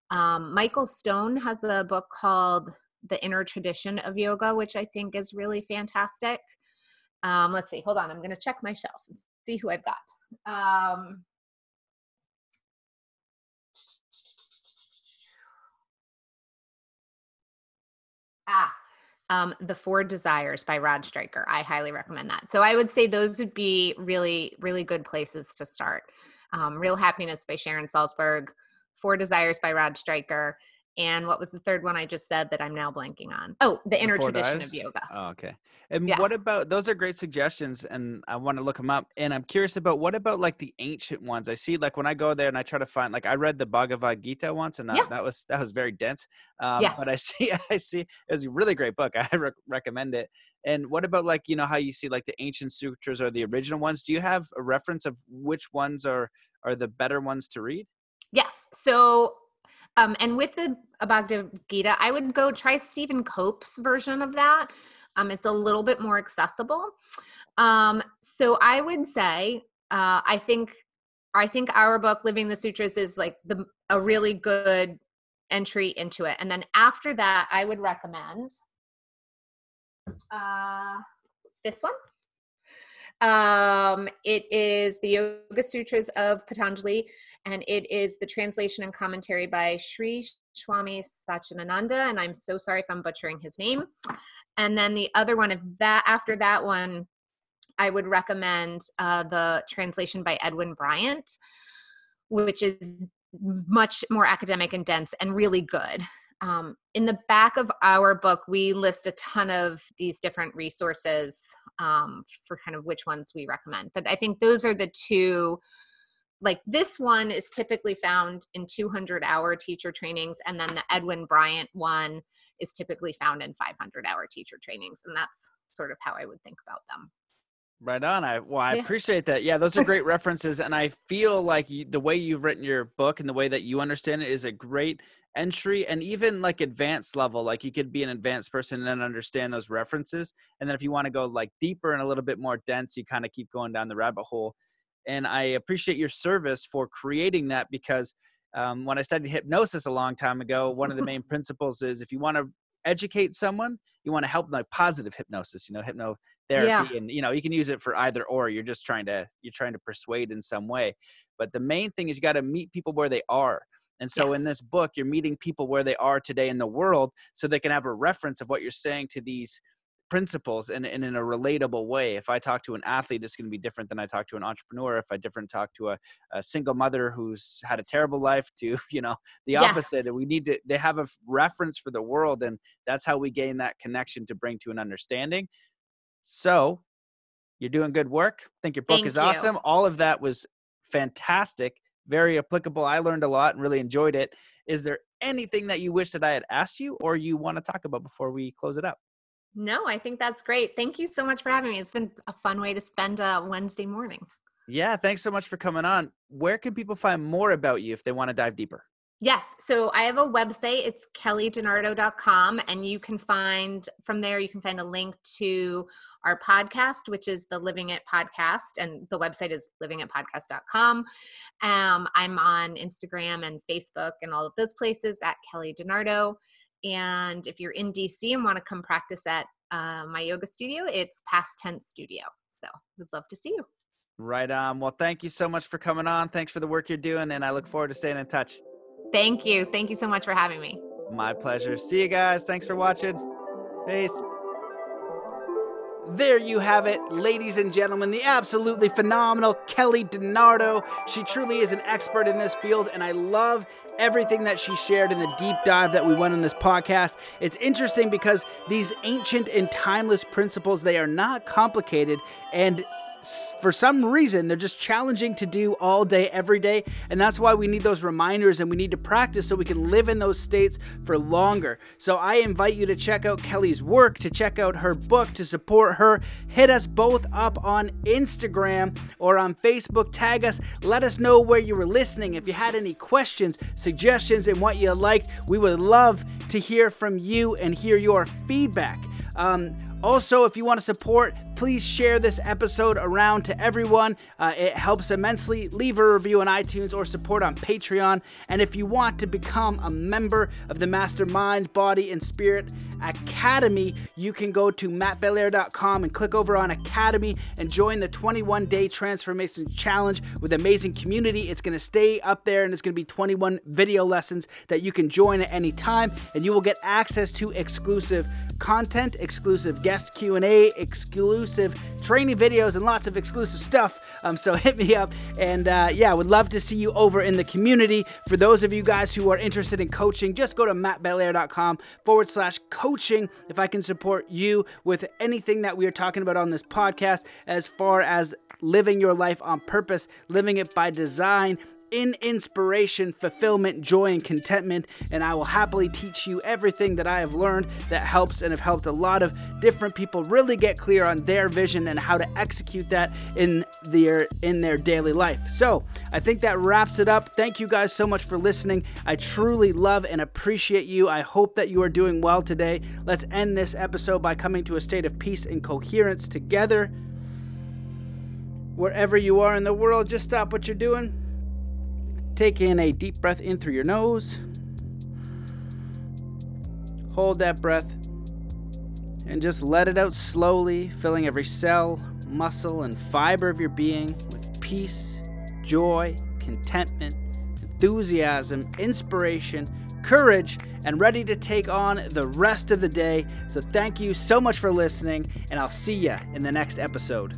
S3: Um, Michael Stone has a book called The Inner Tradition of Yoga, which I think is really fantastic. Um, let's see, hold on, I'm going to check my shelf and see who I've got. Um, ah, um, The Four Desires by Rod Stryker. I highly recommend that. So I would say those would be really, really good places to start. Um, Real Happiness by Sharon Salzberg, Four Desires by Rod Stryker, and what was the third one I just said that I'm now blanking on? Oh, the inner tradition dives? of yoga.
S2: Oh, okay. And yeah. what about those are great suggestions and I want to look them up. And I'm curious about what about like the ancient ones? I see like when I go there and I try to find like I read the Bhagavad Gita once and that, yeah. that was that was very dense. Um, yes. but I see I see it was a really great book. I re- recommend it. And what about like, you know, how you see like the ancient sutras or the original ones? Do you have a reference of which ones are are the better ones to read?
S3: Yes. So um, and with the Bhagavad Gita, I would go try Stephen Cope's version of that. Um, it's a little bit more accessible. Um, so I would say, uh, I think, I think our book, Living the Sutras, is like the a really good entry into it. And then after that, I would recommend uh, this one. Um, it is the Yoga Sutras of Patanjali and it is the translation and commentary by Sri Swami Satchidananda, and I'm so sorry if I'm butchering his name. And then the other one, if that after that one, I would recommend uh, the translation by Edwin Bryant, which is much more academic and dense and really good. um, in the back of our book, we list a ton of these different resources um, for kind of which ones we recommend. But I think those are the two. Like this one is typically found in 200 hour teacher trainings, and then the Edwin Bryant one is typically found in 500 hour teacher trainings. And that's sort of how I would think about them.
S1: Right on. I well, I
S3: Yeah.
S1: appreciate that. Yeah, those are great references, and I feel like you, the way you've written your book and the way that you understand it is a great entry and even like advanced level. Like you could be an advanced person and then understand those references, and then if you want to go like deeper and a little bit more dense, you kind of keep going down the rabbit hole. And I appreciate your service for creating that because um, when I studied hypnosis a long time ago, one of the main principles is if you want to educate someone, you want to help them like positive hypnosis. You know, hypno therapy and you know you can use it for either or you're just trying to you're trying to persuade in some way. But the main thing is you got to meet people where they are. And so in this book you're meeting people where they are today in the world so they can have a reference of what you're saying to these principles and, and in a relatable way if i talk to an athlete it's going to be different than i talk to an entrepreneur if i different talk to a, a single mother who's had a terrible life to you know the opposite and we need to they have a reference for the world and that's how we gain that connection to bring to an understanding so you're doing good work. I think your book
S3: Thank
S1: is
S3: you.
S1: awesome. All of that was fantastic, very applicable. I learned a lot and really enjoyed it. Is there anything that you wish that I had asked you or you want to talk about before we close it up?
S3: No, I think that's great. Thank you so much for having me. It's been a fun way to spend a Wednesday morning.
S1: Yeah, thanks so much for coming on. Where can people find more about you if they want to dive deeper?
S3: Yes. So I have a website. It's kellydinardo.com. And you can find from there, you can find a link to our podcast, which is the Living It podcast. And the website is livingitpodcast.com. Um, I'm on Instagram and Facebook and all of those places at Kelly. And if you're in DC and want to come practice at uh, my yoga studio, it's Past Tense Studio. So would love to see you.
S1: Right on. Well, thank you so much for coming on. Thanks for the work you're doing, and I look forward to staying in touch.
S3: Thank you. Thank you so much for having me.
S1: My pleasure. See you guys. Thanks for watching. Peace. There you have it, ladies and gentlemen, the absolutely phenomenal Kelly DiNardo. She truly is an expert in this field, and I love everything that she shared in the deep dive that we went on this podcast. It's interesting because these ancient and timeless principles, they are not complicated and for some reason they're just challenging to do all day every day and that's why we need those reminders and we need to practice so we can live in those states for longer. So i invite you to check out kelly's work to check out her book to support her. Hit us both up on instagram or on facebook. Tag us. Let us know where you were listening. If you had any questions suggestions and what you liked we would love to hear from you and hear your feedback. Um, also, if you want to support, please share this episode around to everyone. Uh, it helps immensely. Leave a review on iTunes or support on Patreon. And if you want to become a member of the Mastermind Body and Spirit Academy, you can go to mattbelair.com and click over on Academy and join the 21 day transformation challenge with amazing community. It's going to stay up there and it's going to be 21 video lessons that you can join at any time and you will get access to exclusive content, exclusive guest Q&A, exclusive training videos and lots of exclusive stuff. Um, so hit me up and uh, yeah, I would love to see you over in the community. For those of you guys who are interested in coaching, just go to mattbelair.com forward slash coaching if I can support you with anything that we are talking about on this podcast as far as living your life on purpose, living it by design, in inspiration, fulfillment, joy, and contentment. And I will happily teach you everything that I have learned that helps and have helped a lot of different people really get clear on their vision and how to execute that in their in their daily life. So I think that wraps it up. Thank you guys so much for listening. I truly love and appreciate you. I hope that you are doing well today. Let's end this episode by coming to a state of peace and coherence together. Wherever you are in the world, just stop what you're doing. Take in a deep breath in through your nose. Hold that breath and just let it out slowly, filling every cell, muscle, and fiber of your being with peace, joy, contentment, enthusiasm, inspiration, courage, and ready to take on the rest of the day. So, thank you so much for listening, and I'll see you in the next episode.